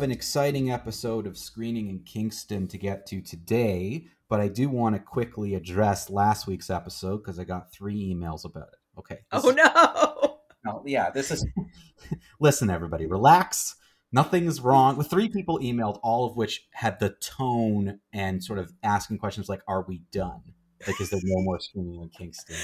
have an exciting episode of Screening in Kingston to get to today, but I do want to quickly address last week's episode because I got three emails about it. Okay. Oh no. no, yeah, this is. Listen, everybody, relax. Nothing is wrong. With three people emailed, all of which had the tone and sort of asking questions like, "Are we done? Like, is there no more screening in Kingston?"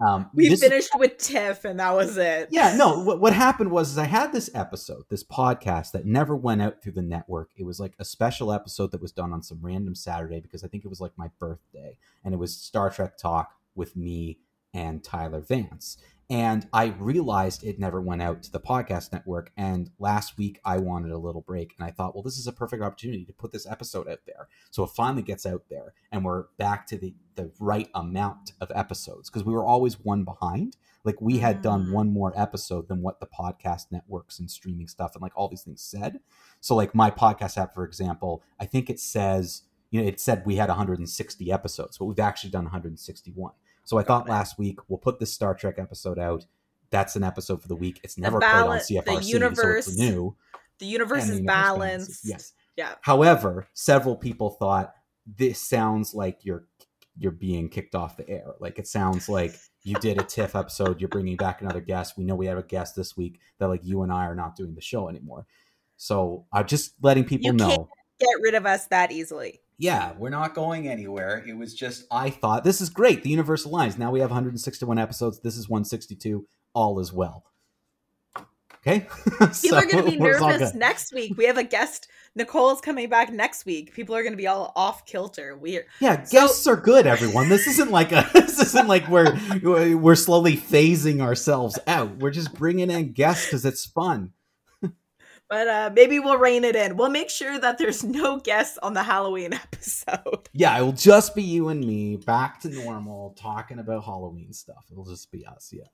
Um, We finished with Tiff and that was it. yeah, no. What, what happened was is I had this episode, this podcast that never went out through the network. It was like a special episode that was done on some random Saturday because I think it was like my birthday, and it was Star Trek talk with me and Tyler Vance. And I realized it never went out to the podcast network. And last week I wanted a little break, and I thought, well, this is a perfect opportunity to put this episode out there. So it finally gets out there, and we're back to the the right amount of episodes because we were always one behind like we had done Mm. one more episode than what the podcast networks and streaming stuff and like all these things said so like my podcast app for example i think it says you know it said we had 160 episodes but we've actually done 161 so i thought it. last week we'll put this star trek episode out that's an episode for the week it's never balance- played the on cfrc universe so it's new The universe and is the universe balanced. yes Yeah. However, several people thought this sounds like you're you're being kicked off the air. Like it sounds like you did a TIFF episode. You're bringing back another guest. We know we have a guest this week that like you and I are not doing the show anymore. So I'm just letting people You know. can't- Get rid of us that easily. Yeah, we're not going anywhere. It was just I thought this is great. The universe aligns. Now we have 161 episodes. This is 162. All is well. Okay. People So, are going to be nervous next week. We have a guest. Nicole's coming back next week. People are going to be all off kilter. Weird. Yeah, So- guests are good. Everyone, this isn't like a. This isn't like we're we're slowly phasing ourselves out. We're just bringing in guests because it's fun. But uh, maybe we'll rein it in. We'll make sure that there's no guests on the Halloween episode. Yeah, it will just be you and me back to normal, talking about Halloween stuff. It'll just be us. Yeah.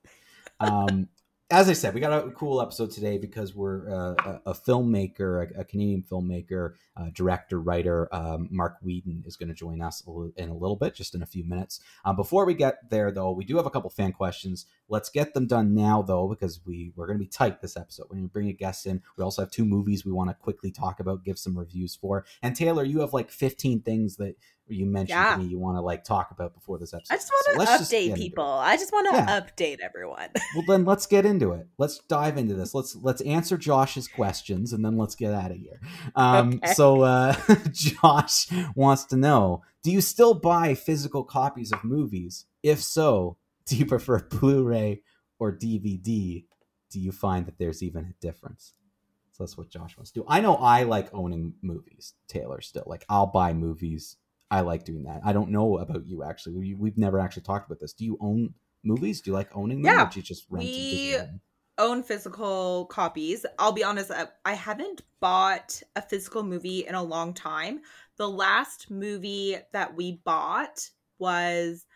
Um, as I said, we got a cool episode today because we're uh, a, a filmmaker, a, a Canadian filmmaker, uh, director, writer. Um, Mark Wheaton is going to join us in a little bit, just in a few minutes. Um, before we get there, though, we do have a couple fan questions. Let's get them done now, though, because we we're going to be tight this episode. We're going to bring a guest in. We also have two movies we want to quickly talk about, give some reviews for. And Taylor, you have like 15 things that you mentioned Yeah. to me you want to like talk about before this episode. I just want to just update get into it. people. I just want to Yeah. update everyone. Well, then let's get into it. Let's dive into this. Let's let's answer Josh's questions and then let's get out of here. Um, Okay. So uh, Josh wants to know: Do you still buy physical copies of movies? If so, do you prefer Blu-ray or DVD? Do you find that there's even a difference? So that's what Josh wants to do. I know I like owning movies. Taylor still like I'll buy movies. I like doing that. I don't know about you actually. We, we've never actually talked about this. Do you own movies? Do you like owning them? Yeah. Or do you just rent We- Own physical copies. I'll be honest, I- I haven't bought a physical movie in a long time. The last movie that we bought was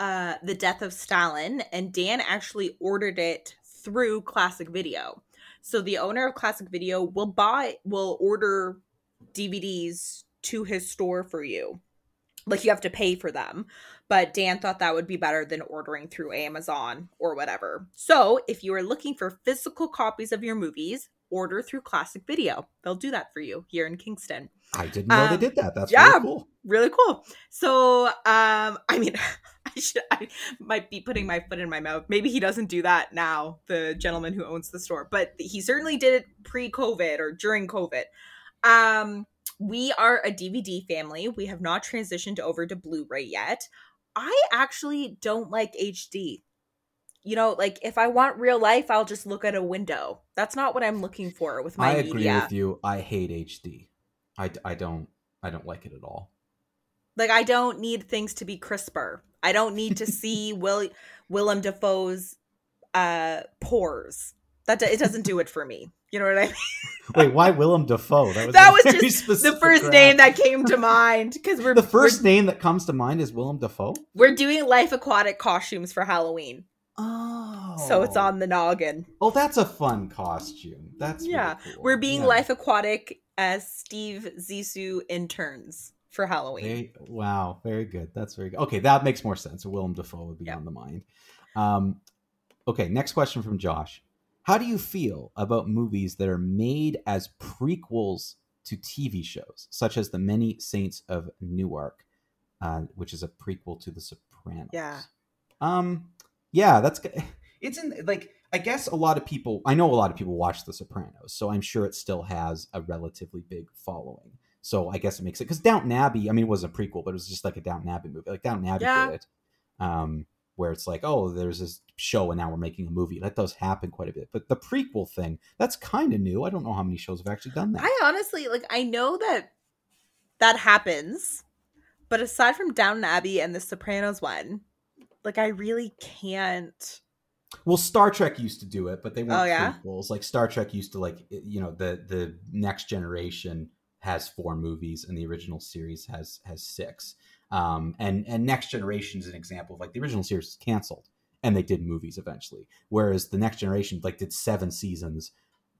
uh The Death of Stalin, and Dan actually ordered it through Classic Video. So the owner of Classic Video will buy will order DVDs to his store for you. Like you have to pay for them. But Dan thought that would be better than ordering through Amazon or whatever. So if you are looking for physical copies of your movies, order through Classic Video. They'll do that for you here in Kingston. I didn't know they Um, did that. That's yeah. really cool. Really cool. So um I mean I should I might be putting my foot in my mouth. Maybe he doesn't do that now, the gentleman who owns the store, but he certainly did it pre-COVID or during COVID. Um we are a DVD family. We have not transitioned over to Blu-ray yet. I actually don't like HD. You know, like if I want real life, I'll just look at a window. That's not what I'm looking for with my I agree media. with you. I hate HD. I, I don't I don't like it at all. Like I don't need things to be crisper. I don't need to see Will Willem Dafoe's uh pores. That do- it doesn't do it for me. You know what I mean? Wait, why Willem Dafoe? That was, That was just the first grab. name that came to mind because we're The first name that comes to mind is Willem Dafoe. we're, doing life aquatic costumes for Halloween, Oh, so it's on the noggin. Oh, that's a fun costume. That's really Yeah, cool. We're being Yeah. life aquatic as Steve Zissou interns for Halloween. Very, wow, very good. That's very good. Okay, that makes more sense. Willem Dafoe would be on the mind. Um, okay, next question from Josh. How do you feel about movies that are made as prequels to TV shows, such as The Many Saints of Newark, uh, which is a prequel to The Sopranos? Yeah. Um. Yeah, that's good. It's in like I guess a lot of people. I know a lot of people watch The Sopranos, so I'm sure it still has a relatively big following. So I guess it makes it because Downton Abbey. I mean, it was a prequel, but it was just like a Downton Abbey movie. Like Downton Abbey Yeah. did it, um, where it's like, oh, there's this show, and now we're making a movie. That does happen quite a bit. But the prequel thing, that's kind of new. I don't know how many shows have actually done that. I honestly like I know that that happens, but aside from Downton Abbey and the Sopranos one, like I really can't. Well, Star Trek used to do it, but they weren't Oh, yeah? prequels. Like Star Trek used to like you know the the next generation has four movies and the original series has has six. Um, and and next generation is an example of like the original series was canceled and they did movies eventually, whereas the next generation like did seven seasons,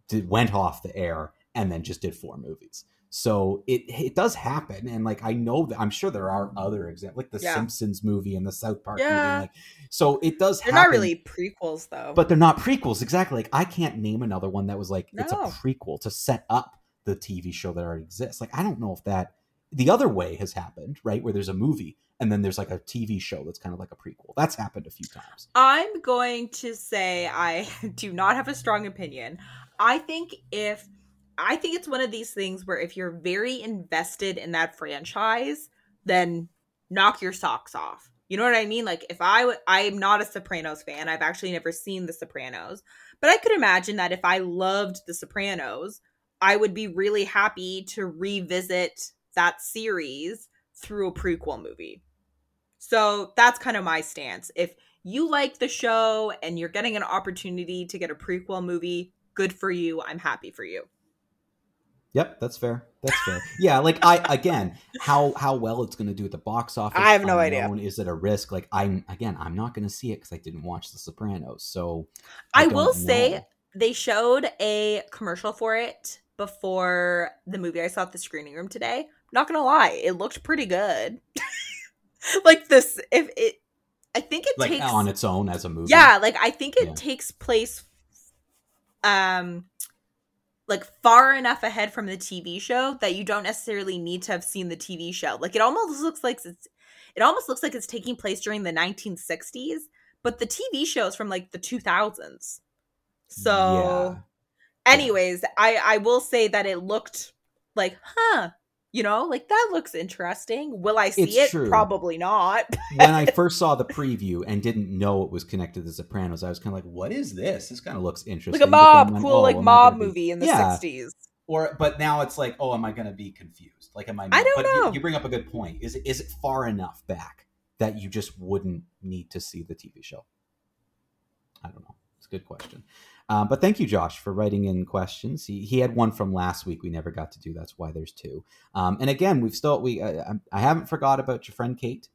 did went off the air and then just did four movies. So it it does happen, and like I know that I'm sure there are other examples, like the Yeah. Simpsons movie and the South Park movie. Yeah. and, Like, so it does. They're happen not really prequels though. but they're not prequels exactly like i can't name another one that was like it's a prequel to set up the tv show that already exists like i don't know if that the other way has happened right where there's a movie and then there's like a tv show that's kind of like a prequel that's happened a few times I'm going to say I do not have a strong opinion. I think if I think it's one of these things where if you're very invested in that franchise, then knock your socks off. You know what I mean? Like if I w- I'm not a Sopranos fan. I've actually never seen The Sopranos, but I could imagine that if I loved The Sopranos, I would be really happy to revisit that series through a prequel movie. So that's kind of my stance. If you like the show and you're getting an opportunity to get a prequel movie, good for you. I'm happy for you. yep that's fair that's fair yeah like i again how how well it's going to do at the box office I have no idea. is it a risk like i'm again i'm not going to see it because i didn't watch the sopranos so I, don't will say they showed a commercial for it before the movie I saw at the screening room today. Not gonna lie, it looked pretty good. like this, if it, I think it like takes on its own as a movie Yeah, like I think it Yeah. takes place um like far enough ahead from the TV show that you don't necessarily need to have seen the TV show. Like it almost looks like it's it almost looks like it's taking place during the 1960s, but the TV show is from like the 2000s. So anyways, I I will say that it looked like, huh, you know, like that looks interesting. Will I see It's it? true. Probably not. when I first saw the preview and didn't know it was connected to The Sopranos, I was kind of like, "What is this? This kind of looks interesting." like a mob, cool oh, like mob be- movie in the Yeah. 60s. Or, but now it's like, "Oh, am I going to be confused? Like, am I?" I don't but you- know. You, bring up a good point. Is it is it far enough back that you just wouldn't need to see the TV show? I don't know. It's a good question. Um, but thank you, Josh, for writing in questions. He, he had one from last week. We never got to do. That's why there's two. Um, and again, we've still we I, I haven't forgot about your friend Kate.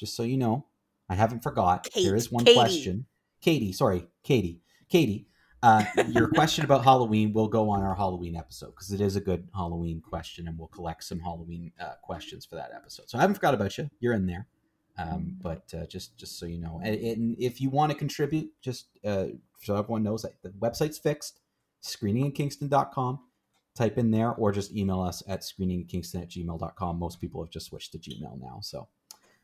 Just so you know, I haven't forgot. Kate, there is one Katie. question. Katie, sorry, Katie, Katie. Uh, your question about Halloween will go on our Halloween episode because it is a good Halloween question, and we'll collect some Halloween uh, questions for that episode. So I haven't forgot about you. You're in there, um, but uh, just just so you know, and, and if you want to contribute, just uh, so everyone knows that the website's fixed. Screeninginkingston.com. Type in there, or just email us at screeninginkingston at gmail.com. Most people have just switched to Gmail now, so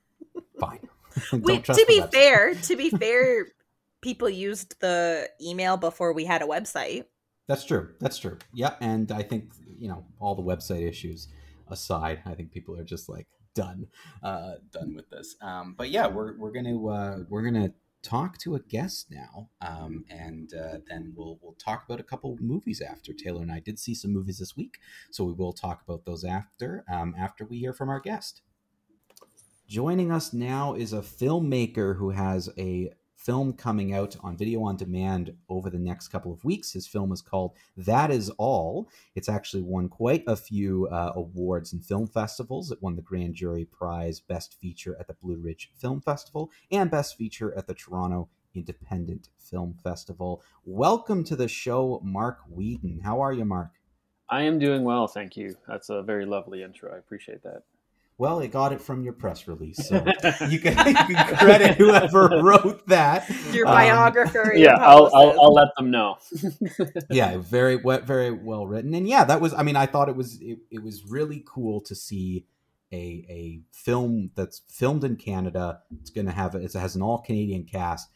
fine. Wait, to be website. fair, to be fair, people used the email before we had a website. That's true. That's true. Yeah, and I think you know all the website issues aside, I think people are just like done, uh, done with this. Um, but yeah, we're we're gonna uh, we're gonna talk to a guest now, um, and uh, then we'll we'll talk about a couple movies after. Taylor and I did see some movies this week, so we will talk about those after um, after we hear from our guest. Joining us now is a filmmaker who has a film coming out on video on demand over the next couple of weeks. His film is called That Is All. It's actually won quite a few uh, awards and film festivals. It won the Grand Jury Prize Best Feature at the Blue Ridge Film Festival and Best Feature at the Toronto Independent Film Festival. Welcome to the show, Mark Wheaton. How are you, Mark? I am doing well, thank you. That's a very lovely intro. I appreciate that. Well, it got it from your press release, so you can, you can credit whoever wrote that. Your um, biographer. yeah, I'll, I'll, I'll let them know. yeah, very very well written, and yeah, that was. I mean, I thought it was it, it was really cool to see a a film that's filmed in Canada. It's going to have it has an all Canadian cast,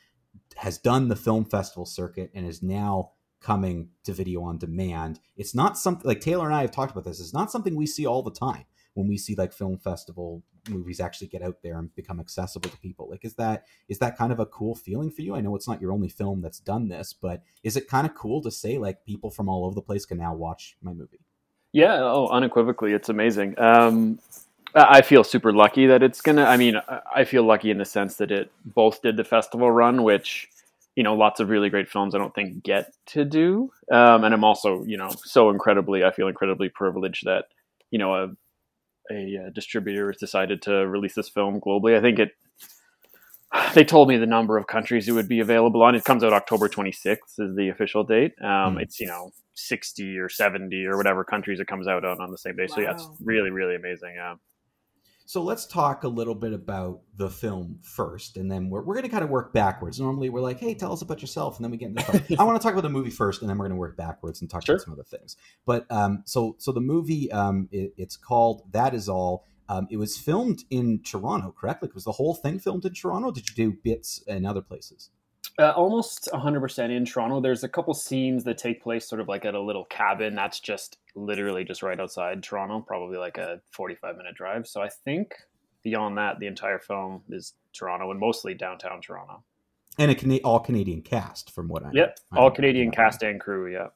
has done the film festival circuit, and is now coming to video on demand. It's not something like Taylor and I have talked about this. It's not something we see all the time when we see like film festival movies actually get out there and become accessible to people like is that is that kind of a cool feeling for you i know it's not your only film that's done this but is it kind of cool to say like people from all over the place can now watch my movie yeah oh unequivocally it's amazing um I feel super lucky that it's gonna. I mean, I feel lucky in the sense that it both did the festival run, which you know lots of really great films I don't think get to do, um, and I'm also you know so incredibly. I feel incredibly privileged that you know a a uh, distributor has decided to release this film globally. I think it. They told me the number of countries it would be available on. It comes out October 26th is the official date. Um, mm. It's you know 60 or 70 or whatever countries it comes out on on the same day. Wow. So yeah, it's really really amazing. Yeah. So let's talk a little bit about the film first, and then we're, we're going to kind of work backwards. Normally, we're like, "Hey, tell us about yourself," and then we get into. The I want to talk about the movie first, and then we're going to work backwards and talk sure. about some other things. But um, so so the movie, um, it, it's called That Is All. Um, it was filmed in Toronto, correct? Like, was the whole thing filmed in Toronto? Did you do bits in other places? Uh, almost 100% in Toronto. There's a couple scenes that take place sort of like at a little cabin that's just literally just right outside Toronto, probably like a 45 minute drive. So I think beyond that, the entire film is Toronto and mostly downtown Toronto. And a Cana- all Canadian cast, from what I Yep, all Canadian cast and crew. Yeah.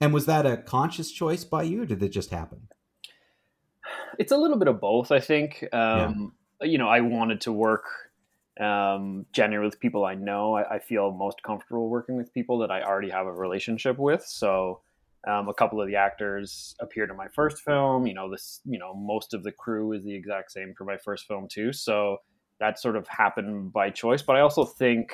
And was that a conscious choice by you, or did it just happen? It's a little bit of both, I think. Um, yeah. You know, I wanted to work um, generally with people I know. I, I, feel most comfortable working with people that I already have a relationship with. So um, a couple of the actors appeared in my first film. You know, this you know most of the crew is the exact same for my first film too. So that sort of happened by choice. But I also think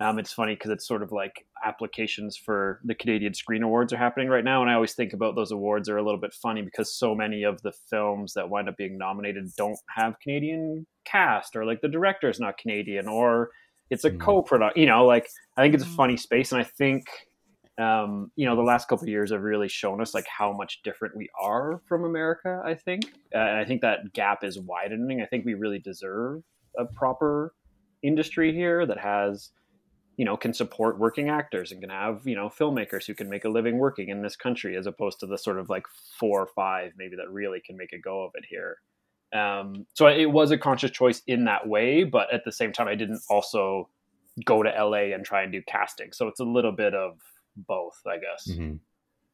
um, it's funny because it's sort of like applications for the Canadian Screen Awards are happening right now, and I always think about those awards are a little bit funny because so many of the films that wind up being nominated don't have Canadian cast, or like the director is not Canadian, or it's a mm. co-product. You know, like I think it's a mm. funny space, and I think um, you know the last couple of years have really shown us like how much different we are from America. I think, uh, and I think that gap is widening. I think we really deserve a proper industry here that has you know can support working actors and can have you know filmmakers who can make a living working in this country as opposed to the sort of like four or five maybe that really can make a go of it here. Um, so it was a conscious choice in that way but at the same time i didn't also go to la and try and do casting. So it's a little bit of both i guess. Mm-hmm.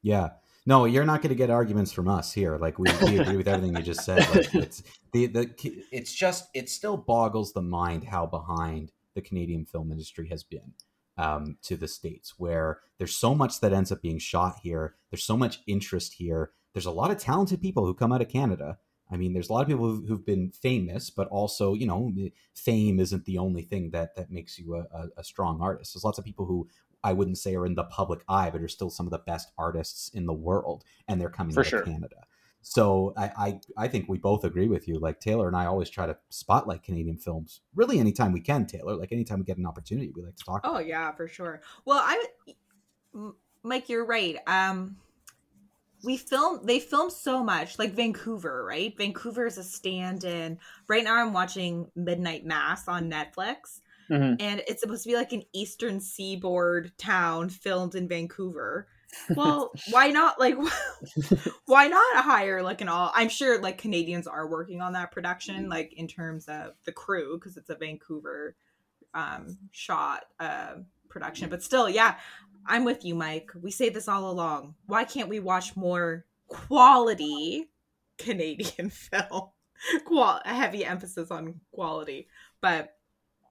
yeah. No you're not going to get arguments from us here. Like we, we agree with everything you just said. Like, it's the, the it's just it still boggles the mind how behind the Canadian film industry has been um, to the states, where there's so much that ends up being shot here. There's so much interest here. There's a lot of talented people who come out of Canada. I mean, there's a lot of people who've, who've been famous, but also, you know, fame isn't the only thing that that makes you a, a, strong artist. There's lots of people who I wouldn't say are in the public eye, but are still some of the best artists in the world, and they're coming For out sure. of Canada. So I, I, I think we both agree with you. Like Taylor and I always try to spotlight Canadian films. Really, anytime we can, Taylor. Like anytime we get an opportunity, we like to talk. Oh yeah, for sure. Well, I, Mike, you're right. Um, we film. They film so much, like Vancouver, right? Vancouver is a stand-in. Right now, I'm watching Midnight Mass on Netflix. Mm-hmm. And it's supposed to be like an eastern seaboard town filmed in Vancouver well why not like why not hire like an all i'm sure like canadians are working on that production like in terms of the crew because it's a vancouver um shot uh production but still yeah i'm with you mike. We say this all along. Why can't we watch more quality canadian film? Qual- a heavy emphasis on quality but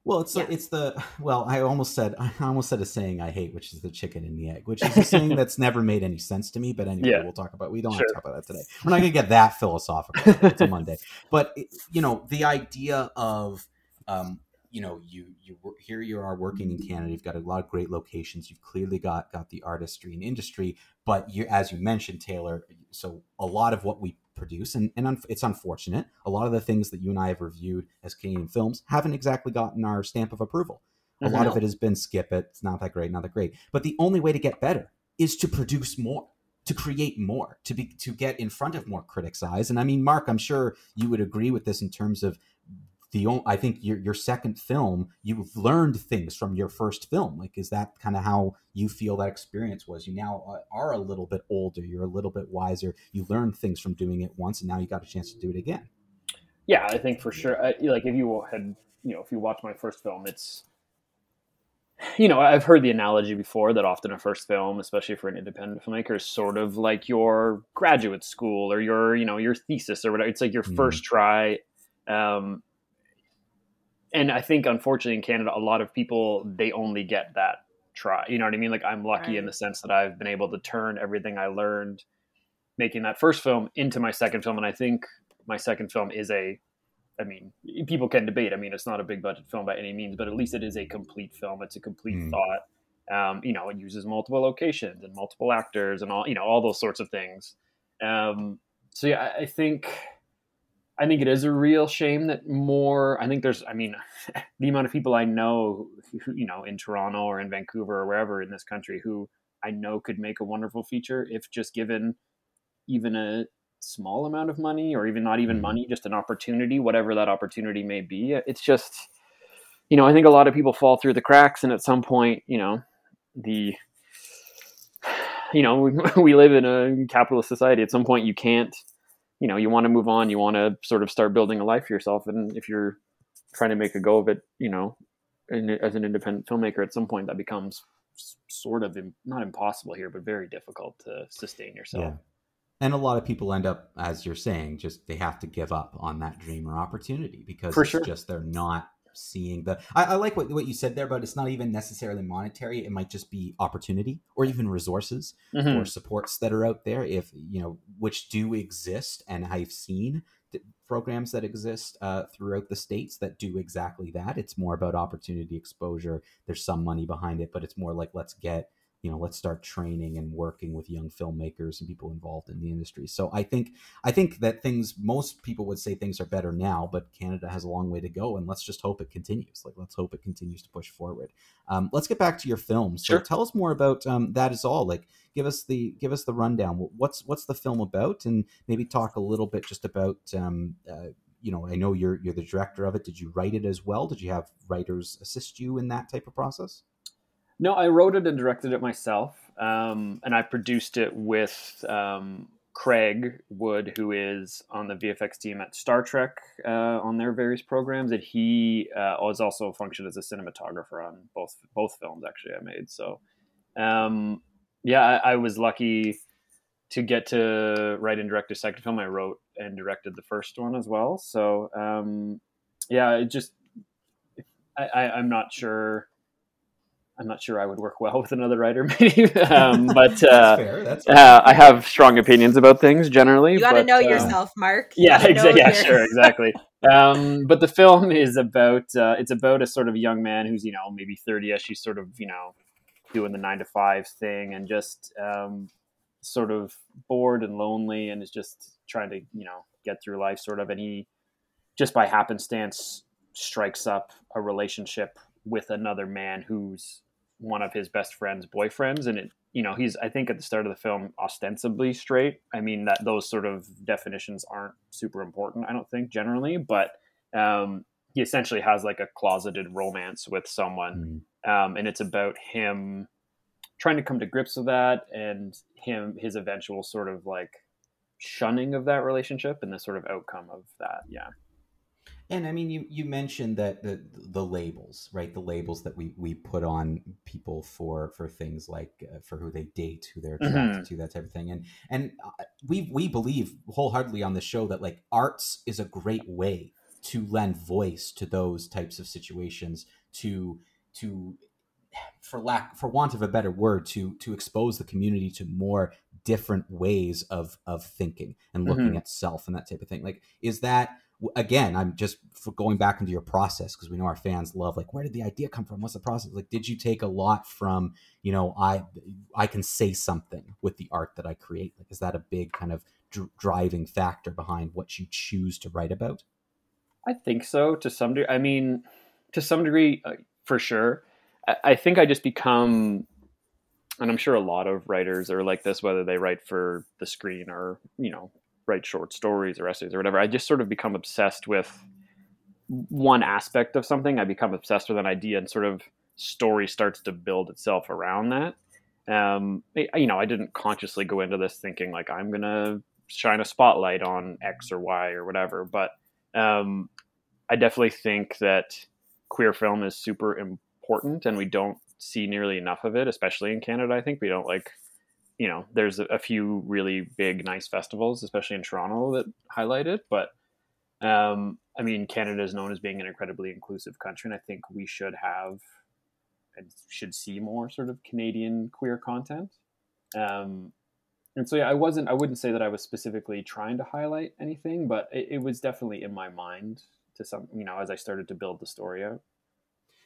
Well, it's Yeah. the, it's the well. I almost said I almost said a saying I hate, which is the chicken and the egg, which is a saying that's never made any sense to me. But anyway, Yeah. we'll talk about. We don't have to talk about that today. We're not going to get that philosophical. it's a Monday, but it- you know the idea of um, you know you you here you are working in Canada. You've got a lot of great locations. You've clearly got got the artistry and industry, but you as you mentioned, Taylor. So a lot of what we produce, and, and un- it's unfortunate. A lot of the things that you and I have reviewed as Canadian films haven't exactly gotten our stamp of approval. A mm-hmm. lot of it has been skip it. It's not that great, not that great. But the only way to get better is to produce more, to create more, to be to get in front of more critics' eyes. And I mean, Mark, I'm sure you would agree with this in terms of the. only, I think your your second film, you've learned things from your first film. Like, is that kind of how you feel that experience was? You now uh, are a little bit older. You're a little bit wiser. You learned things from doing it once, and now you got a chance to do it again. Yeah, I think for sure. I, like if you had, you know, if you watch my first film, it's, you know, I've heard the analogy before that often a first film, especially for an independent filmmaker, is sort of like your graduate school or your, you know, your thesis or whatever. It's like your Mhm. first try. Um, and I think, unfortunately, in Canada, a lot of people they only get that try. You know what I mean? Like I'm lucky in the sense that I've been able to turn everything I learned making that first film into my second film, and I think my second film is a I mean, people can debate. I mean, it's not a big budget film by any means, but at least it is a complete film. It's a complete Mm. thought. Um, you know, it uses multiple locations and multiple actors and all, you know, all those sorts of things. Um, so yeah, I, I think, I think it is a real shame that more. I think there's, I mean, the amount of people I know, who, you know, in Toronto or in Vancouver or wherever in this country, who I know could make a wonderful feature if just given even a small amount of money or even not even Mhm. money just an opportunity whatever that opportunity may be it's just you know i think a lot of people fall through the cracks and at some point you know the you know we, we live in a capitalist society at some point you can't you know you want to move on you want to sort of start building a life for yourself and if you're trying to make a go of it you know in, as an independent filmmaker at some point that becomes sort of im- not impossible here but very difficult to sustain yourself Yeah. And a lot of people end up, as you're saying, just they have to give up on that dream or opportunity because For it's sure. just they're not seeing the. I, I like what, what you said there, but it's not even necessarily monetary. It might just be opportunity or even resources Mhm. or supports that are out there, if you know, which do exist, and I've seen programs that exist uh, throughout the states that do exactly that. It's more about opportunity exposure. There's some money behind it, but it's more like let's get you know let's start training and working with young filmmakers and people involved in the industry. So i think i think that things most people would say things are better now but canada has a long way to go and let's just hope it continues. Like let's hope it continues to push forward. Um, let's get back to your film so Sure. tell us more about um, that is all. Like give us the give us the rundown. What's what's the film about? And maybe talk a little bit just about um, uh, you know i know you're you're the director of it. Did you write it as well? Did you have writers assist you in that type of process No, I wrote it and directed it myself, um, and I produced it with um, Craig Wood, who is on the VFX team at Star Trek uh, on their various programs, and he uh, also functioned as a cinematographer on both both films. Actually, I made so. Um, yeah, I, I was lucky to get to write and direct a second film. I wrote and directed the first one as well. So um, yeah, it just I, I, I'm not sure. I'm not sure I would work well with another writer, maybe. um, but that's uh, fair that's uh, I have strong opinions about things generally. You got to know uh, yourself, Mark. You Yeah, gotta know exactly. Yeah, sure, exactly. um, but the film is about uh, it's about a sort of young man who's you know maybe 30ish. He's sort of you know doing the nine to five thing and just um, sort of bored and lonely and is just trying to you know get through life sort of. And he just by happenstance strikes up a relationship with another man who's one of his best friend's boyfriends and it you know he's i think at the start of the film ostensibly straight i mean that those sort of definitions aren't super important i don't think generally but um, he essentially has like a closeted romance with someone Mm. um, and it's about him trying to come to grips with that and him his eventual sort of like shunning of that relationship and the sort of outcome of that yeah And I mean, you you mentioned that the the labels, right? The labels that we we put on people for for things like uh, for who they date, who they're attracted to, that type of thing. And and uh, we we believe wholeheartedly on the show that like arts is a great way to lend voice to those types of situations to to for lack for want of a better word to to expose the community to more different ways of of thinking and looking Mhm. at self and that type of thing like is that again i'm just going back into your process because we know our fans love like where did the idea come from what's the process like did you take a lot from you know i i can say something with the art that i create like is that a big kind of dr- driving factor behind what you choose to write about I think so to some degree. I mean, to some degree, uh, for sure. I, I think I just become, and I'm sure a lot of writers are like this, whether they write for the screen or you know write short stories or essays or whatever. I just sort of become obsessed with one aspect of something. I become obsessed with an idea, and sort of story starts to build itself around that. Um, you know, I didn't consciously go into this thinking like I'm gonna shine a spotlight on X or Y or whatever, but um, I definitely think that queer film is super important, and we don't see nearly enough of it, especially in Canada. I think we don't like, you know, there's a, few really big, nice festivals, especially in Toronto, that highlight it. But um, I mean, Canada is known as being an incredibly inclusive country, and I think we should have and should see more sort of Canadian queer content. Um, and so yeah, I wasn't. I wouldn't say that I was specifically trying to highlight anything, but it, it was definitely in my mind to some. You know, as I started to build the story out.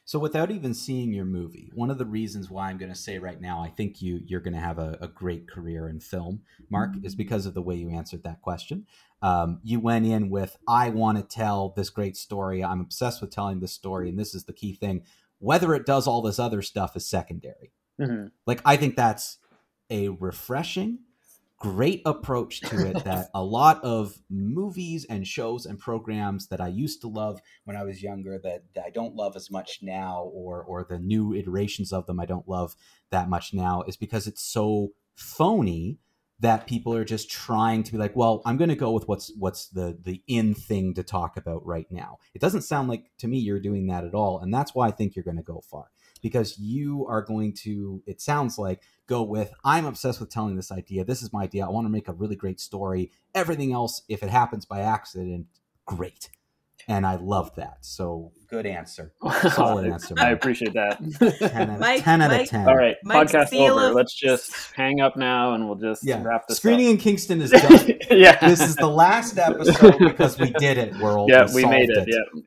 So without even seeing your movie, one of the reasons why I'm going to say right now I think you you're going to have a, a great career in film, Mark, is because of the way you answered that question. Um, you went in with I want to tell this great story. I'm obsessed with telling this story, and this is the key thing. Whether it does all this other stuff is secondary. Mm-hmm. Like I think that's a refreshing, great approach to it that a lot of movies and shows and programs that I used to love when I was younger that, that I don't love as much now or or the new iterations of them I don't love that much now is because it's so phony that people are just trying to be like, well, I'm going to go with what's what's the the in thing to talk about right now. It doesn't sound like to me you're doing that at all, and that's why I think you're going to go far because you are going to. It sounds like go with I'm obsessed with telling this idea. This is my idea. I want to make a really great story. Everything else, if it happens by accident, great. And I love that. So good answer. Solid answer. I appreciate that. 10 out of, Mike- 10 out of 10. All right, Mike's podcast seal over. of- Let's just hang up now, and we'll just Yeah. wrap this up. Screening up. in Kingston is done. yeah, this is the last episode because we did it, world. yeah, we solved made it. Yeah,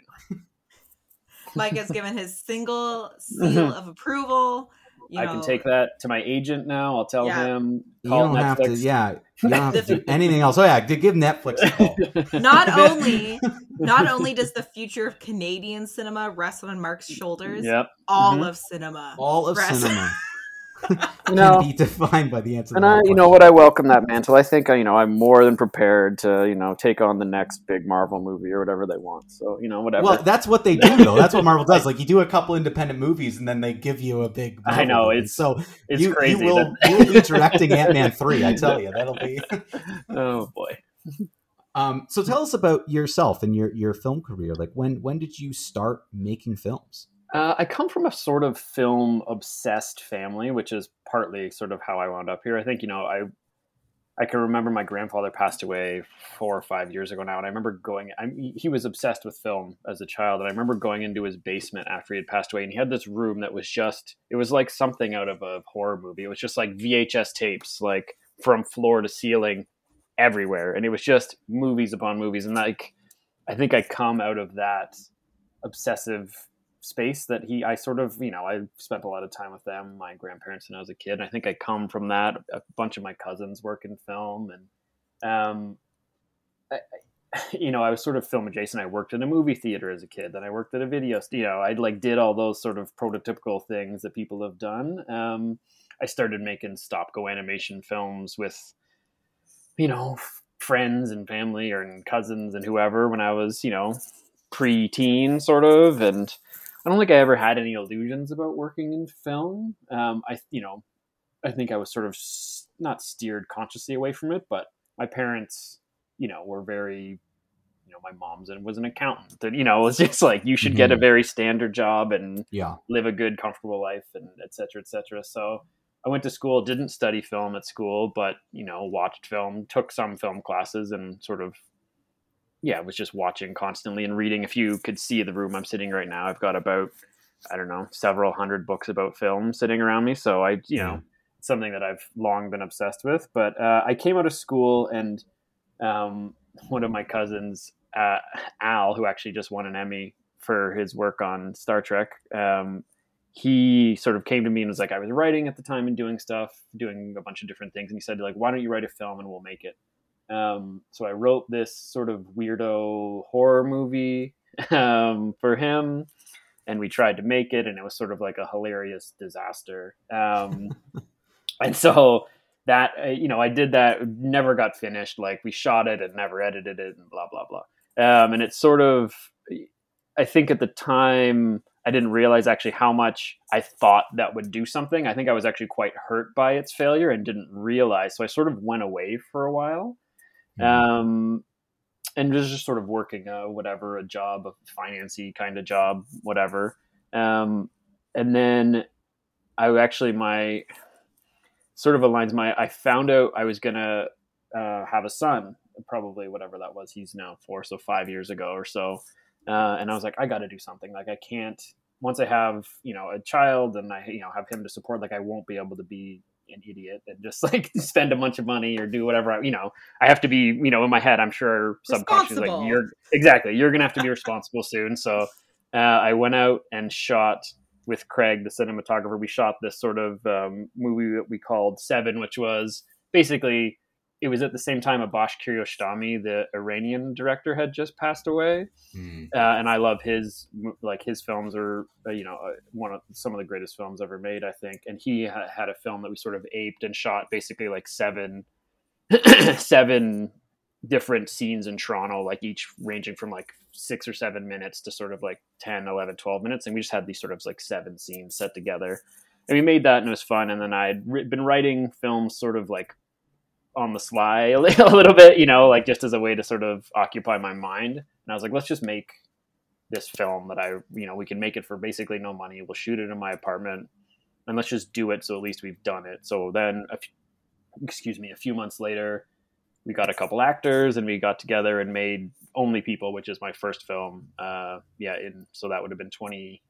Mike has given his single seal of approval. You I can take that to my agent now. I'll tell Yeah. him. You Call don't have to, Netflix. yeah. You don't have to do anything else. Oh, yeah. to Give Netflix a call. Not only, not only does the future of Canadian cinema rest on Mark's shoulders, Yep. all Mhm. of cinema. All of Rest- cinema You know, be defined by the answer. and I, you know what, I welcome that mantle. I think, uh, you know, I'm more than prepared to, you know, take on the next big Marvel movie or whatever they want. So, you know, whatever. Well, that's what they do, though. That's what Marvel does. Like, you do a couple independent movies, and then they give you a big. I know, movie. it's- so it's you, crazy. You will, you will be directing Ant Man three. I tell you, that'll be. oh boy. Um, so tell us about yourself and your your film career. Like, when when did you start making films? Uh, I come from a sort of film obsessed family, which is partly sort of how I wound up here. I think you know I I can remember my grandfather passed away four or five years ago now, and I remember going. I, he was obsessed with film as a child, and I remember going into his basement after he had passed away, and he had this room that was just it was like something out of a horror movie. It was just like VHS tapes, like from floor to ceiling, everywhere, and it was just movies upon movies, and like I think I come out of that obsessive space that he I sort of you know I spent a lot of time with them my grandparents when I was a kid and I think I come from that a bunch of my cousins work in film and um I, you know I was sort of film adjacent. I worked in a movie theater as a kid then I worked at a video you know I like did all those sort of prototypical things that people have done. Um I started making stop go animation films with you know friends and family or and cousins and whoever when I was you know pre-teen sort of and I don't think I ever had any illusions about working in film. Um, I, you know, I think I was sort of s- not steered consciously away from it, but my parents, you know, were very, you know, my mom's and was an accountant, and you know, it was just like you should get a Mhm. very standard job and Yeah, live a good, comfortable life, and et cetera, et cetera. So I went to school, didn't study film at school, but you know, watched film, took some film classes, and sort of yeah, it was just watching constantly and reading. If you could see the room I'm sitting right now, I've got about I don't know several hundred books about film sitting around me. So I you know something that I've long been obsessed with. But uh, I came out of school and um, one of my cousins, uh, Al, who actually just won an Emmy for his work on Star Trek. Um, he sort of came to me and was like, I was writing at the time and doing stuff, doing a bunch of different things. And he said, like, why don't you write a film and we'll make it? Um, so I wrote this sort of weirdo horror movie um, for him, and we tried to make it, and it was sort of like a hilarious disaster. Um, and so that uh, you know, I did that, never got finished. Like we shot it and never edited it, and blah blah blah. Um, and it's sort of, I think at the time. I didn't realize actually how much I thought that would do something. I think I was actually quite hurt by its failure and didn't realize. So I sort of went away for a while um, and was just sort of working a whatever a job, a financy kind of job, whatever. Um, and then I actually my sort of aligns my. I found out I was gonna uh, have a son, probably whatever that was. He's now four, so five years ago or so. Uh, and I was like, I got to do something. Like I can't. Once I have you know a child and I you know have him to support, like I won't be able to be an idiot and just like spend a bunch of money or do whatever I, you know i have to be you know in my head i'm sure subconsciously like you're exactly you're gonna have to be responsible soon. So uh, i went out and shot with craig the cinematographer. We shot this sort of um, movie that we called seven which was basically it was at the same time Abbas Kiarostami, the Iranian director, had just passed away, mm. uh, and I love his like his films are uh, you know uh, one of some of the greatest films ever made, I think. And he ha- had a film that we sort of aped and shot basically like seven seven different scenes in Toronto, like each ranging from like six or seven minutes to sort of like 10, 11, 12 minutes. And we just had these sort of like seven scenes set together. And we made that and it was fun. And then I'd been writing films sort of like on the sly a little bit, you know, like just as a way to sort of occupy my mind. And I was like, let's just make this film that I, you know, we can make it for basically no money. We'll shoot it in my apartment and let's just do it. So at least we've done it. So then, excuse me, a few months later, we got a couple actors and we got together and made Only People, which is my first film. Uh, yeah. In, so that would have been 20,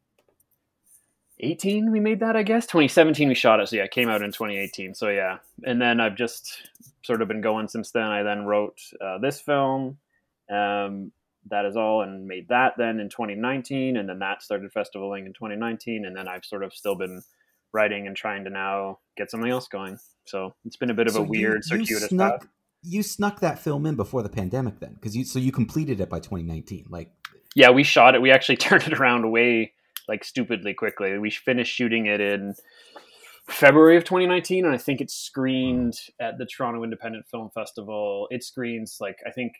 18 we made that i guess? 2017 we shot it so yeah it came out in 2018 so yeah. And then i've just sort of been going since then. I then wrote uh, this film um, that is all and made that then in 2019 and then that started festivaling in 2019 and then i've sort of still been writing and trying to now get something else going. So it's been a bit of so a weird you, you circuitous snuck, path. you snuck that film in before the pandemic then because you so you completed it by 2019 like yeah we shot it. We actually turned it around way like stupidly quickly. We finished shooting it in February of 2019, and I think it screened at the Toronto Independent Film Festival. It screens like I think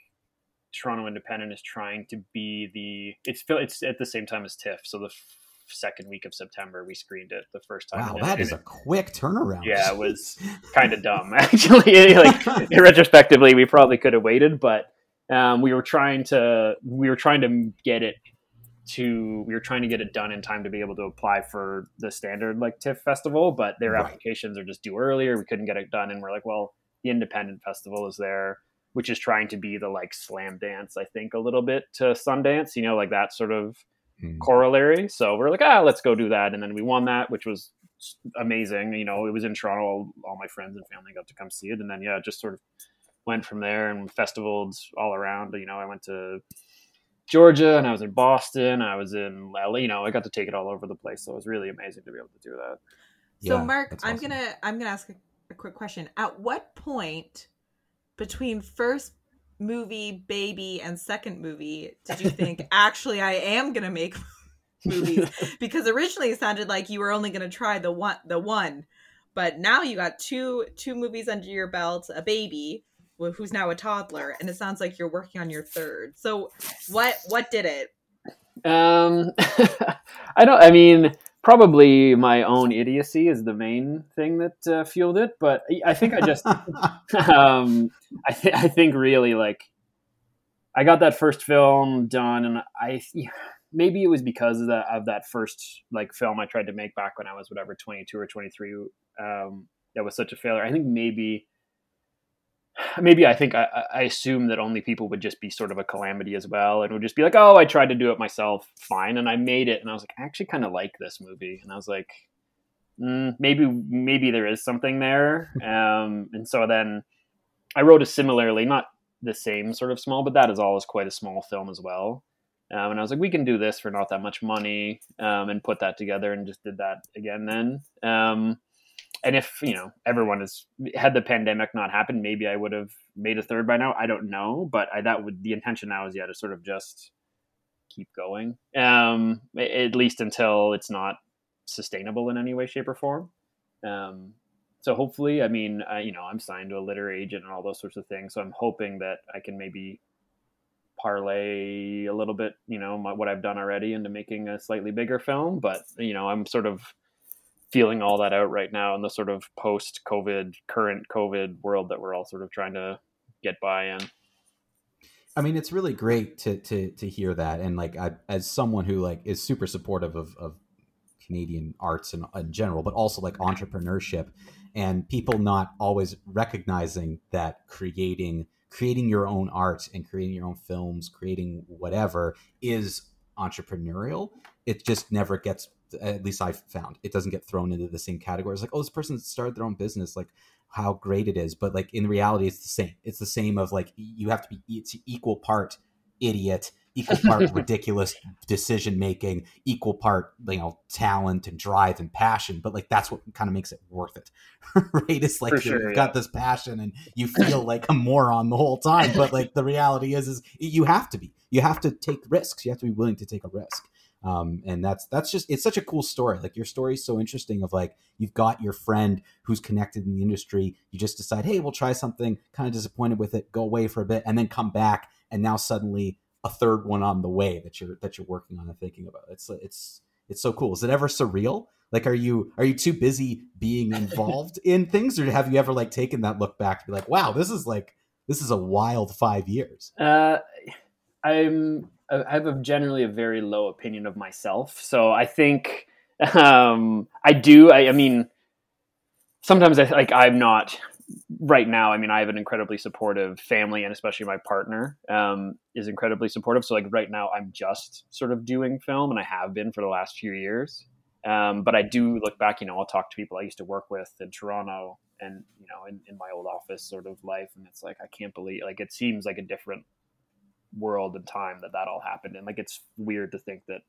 Toronto Independent is trying to be the it's it's at the same time as TIFF, so the f- second week of September we screened it the first time. Wow, that is a quick turnaround. Yeah, it was kind of dumb actually. like retrospectively, we probably could have waited, but um, we were trying to we were trying to get it to we were trying to get it done in time to be able to apply for the standard like TIFF festival, but their right. applications are just due earlier. We couldn't get it done, and we're like, well, the independent festival is there, which is trying to be the like Slamdance, I think, a little bit to Sundance, you know, like that sort of mm. corollary. So we're like, ah, let's go do that, and then we won that, which was amazing. You know, it was in Toronto. All, all my friends and family got to come see it, and then yeah, just sort of went from there and festivals all around. You know, I went to Georgia and I was in Boston. I was in LA. You know, I got to take it all over the place. So it was really amazing to be able to do that. So, yeah, Mark, I'm awesome. gonna I'm gonna ask a, a quick question. At what point between first movie, baby, and second movie did you think actually I am gonna make movies? because originally it sounded like you were only gonna try the one the one, but now you got two two movies under your belt, a baby who's now a toddler, and it sounds like you're working on your third. So what what did it? Um, I don't. I mean, probably my own idiocy is the main thing that uh, fueled it. But I think I just, um, I th- I think really like, I got that first film done, and I maybe it was because of that of that first like film I tried to make back when I was whatever twenty two or twenty three. Um, that was such a failure. I think maybe maybe I think I, I assume that only people would just be sort of a calamity as well, and would just be like, "Oh, I tried to do it myself, fine," and I made it, and I was like, I actually kind of like this movie, and I was like, mm, maybe maybe there is something there, um, and so then I wrote a similarly not the same sort of small, but that is always quite a small film as well. Um, and I was like, we can do this for not that much money, um, and put that together, and just did that again then. And if you know everyone has had the pandemic not happened, maybe I would have made a third by now. I don't know, but I, that would the intention now is yeah to sort of just keep going, um, at least until it's not sustainable in any way, shape, or form. Um, so hopefully, I mean, uh, you know, I'm signed to a literary agent and all those sorts of things. So I'm hoping that I can maybe parlay a little bit, you know, my, what I've done already into making a slightly bigger film. But you know, I'm sort of feeling all that out right now in the sort of post COVID, current COVID world that we're all sort of trying to get by in. I mean, it's really great to to to hear that, and like I, as someone who like is super supportive of, of Canadian arts in, in general, but also like entrepreneurship, and people not always recognizing that creating creating your own art and creating your own films, creating whatever is entrepreneurial. It just never gets at least I've found it doesn't get thrown into the same categories. Like, oh, this person started their own business, like how great it is. But like in reality, it's the same. It's the same of like you have to be it's equal part idiot, equal part ridiculous decision making, equal part you know talent and drive and passion. But like that's what kind of makes it worth it, right? It's like sure, you've yeah. got this passion and you feel like a moron the whole time. But like the reality is, is you have to be. You have to take risks. You have to be willing to take a risk um, and that's that's just it's such a cool story. Like your story is so interesting of like you've got your friend who's connected in the industry. You just decide hey we'll try something kind of disappointed with it go away for a bit and then come back and now suddenly a third one on the way that you're that you're working on and thinking about. It's it's it's so cool. Is it ever surreal? Like are you are you too busy being involved in things or have you ever like taken that look back to be like wow this is like this is a wild five years uh i'm I have a generally a very low opinion of myself. So I think um, I do. I, I, mean, sometimes I like I'm not right now. I mean, I have an incredibly supportive family, and especially my partner um, is incredibly supportive. So like right now, I'm just sort of doing film, and I have been for the last few years. Um, but I do look back. You know, I'll talk to people I used to work with in Toronto, and you know, in, in my old office sort of life, and it's like I can't believe like it seems like a different world and time that that all happened. And like it's weird to think that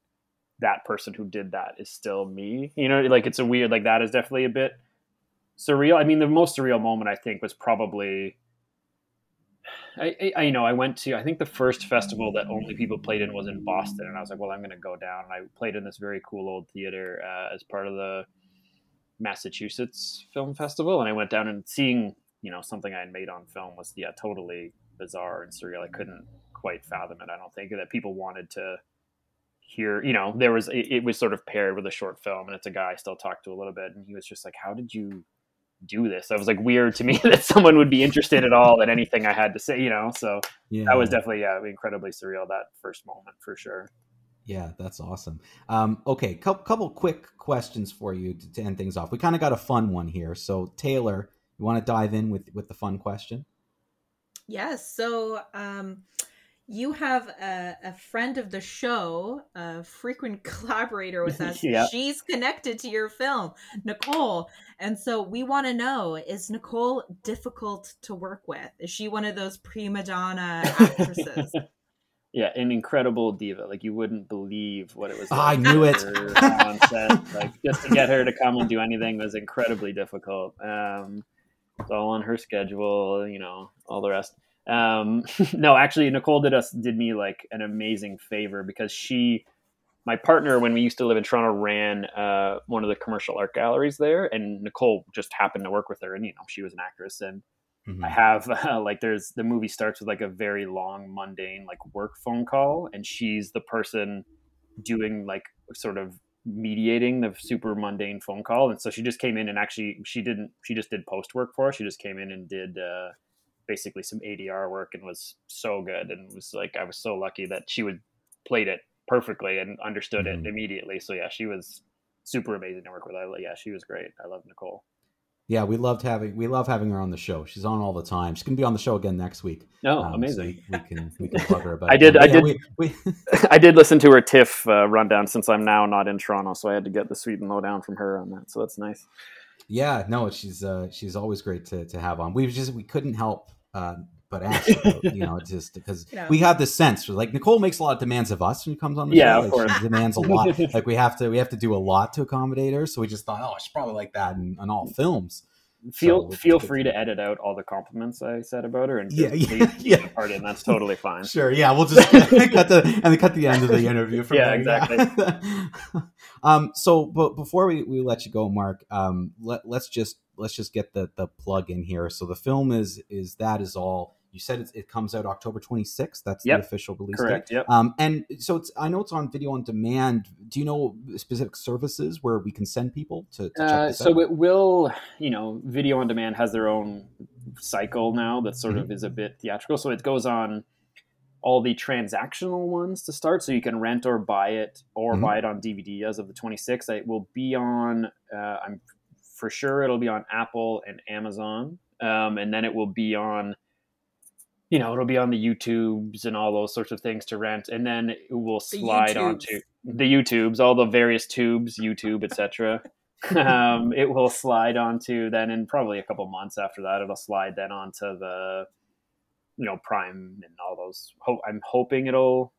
that person who did that is still me you know? Like it's a weird like that is definitely a bit surreal. I mean the most surreal moment i think was probably I, I, you know I went to I think the first festival that only people played in was in Boston and I was like well I'm going to go down. And I played in this very cool old theater uh, as part of the Massachusetts Film Festival and I went down and seeing you know something I had made on film was yeah totally bizarre and surreal I couldn't quite fathom it. I don't think that people wanted to hear. You know, there was it, it was sort of paired with a short film, and it's a guy I still talk to a little bit, and he was just like, "How did you?" do this it was like weird to me that someone would be interested at all in anything i had to say you know so yeah. that was definitely yeah incredibly surreal that first moment for sure yeah, that's awesome. Um, okay, couple, couple quick questions for you to, to end things off. We kind of got a fun one here. So Taylor, you want to dive in with with the fun question? Yes. So um, you have a, a, friend of the show, a frequent collaborator with us. yeah. She's connected to your film, Nicole. And so we want to know is Nicole difficult to work with? Is she one of those prima donna actresses? yeah, an incredible diva. Like you wouldn't believe what it was. Oh, I knew it. on set. Like just to get her to come and do anything was incredibly difficult. Um, it's all on her schedule, you know, all the rest. Um, no, actually, Nicole did us did me like an amazing favor because she, my partner, when we used to live in Toronto, ran uh, one of the commercial art galleries there, and Nicole just happened to work with her, and you know she was an actress, and mm-hmm. I have uh, like there's the movie starts with like a very long, mundane like work phone call, and she's the person doing like sort of mediating the super mundane phone call and so she just came in and actually she didn't she just did post work for us she just came in and did uh basically some ADR work and was so good and was like I was so lucky that she would played it perfectly and understood mm-hmm. it immediately. So yeah, she was super amazing to work with. I yeah, she was great. I love Nicole. Yeah, we loved having we love having her on the show. She's on all the time. She's gonna be on the show again next week. Oh, Um, so amazing! we, we can we can plug her about. I did- I yeah, did- We, we, I did listen to her TIFF uh, rundown since I'm now not in Toronto, so I had to get the sweet and lowdown from her on that. So that's nice. yeah, no, she's uh, she's always great to, to have on. We just we couldn't help uh, but ask, about, you know, just because Yeah. we have this sense like Nicole makes a lot of demands of us when she comes on the Yeah, show. of Like, course. She demands a lot. like we have to we have to do a lot to accommodate her. So we just thought, oh, she's probably like that in, in all films. Feel So, feel free to edit out all the compliments I said about her and Yeah, just yeah, leave yeah. the part in. That's totally fine. Sure. Yeah, we'll just cut the and then cut the end of the interview. From Yeah, there. um. So, but before we, we let you go, Mark, um, let let's just let's just get the the plug in here. So the film is is that is all. You said it comes out October 26th. That's Yep. the official release Correct. date. Yep. Um, and so it's I know it's on video on demand. Do you know specific services where we can send people to, to check Uh, so out? it will, you know, video on demand has their own cycle now that sort Mm-hmm. of is a bit theatrical. So it goes on all the transactional ones to start, so you can rent or buy it or Mhm. buy it on DVD as of the 26th. It will be on. Uh, I'm for sure it'll be on Apple and Amazon, um, and then it will be on. You know, it'll be on the YouTubes and all those sorts of things to rent, and then it will slide onto the YouTubes, all the various tubes, YouTube, etc. um, it will slide onto then in probably a couple months after that. It'll slide then onto the, you know, Prime and all those. Ho- I'm hoping it'll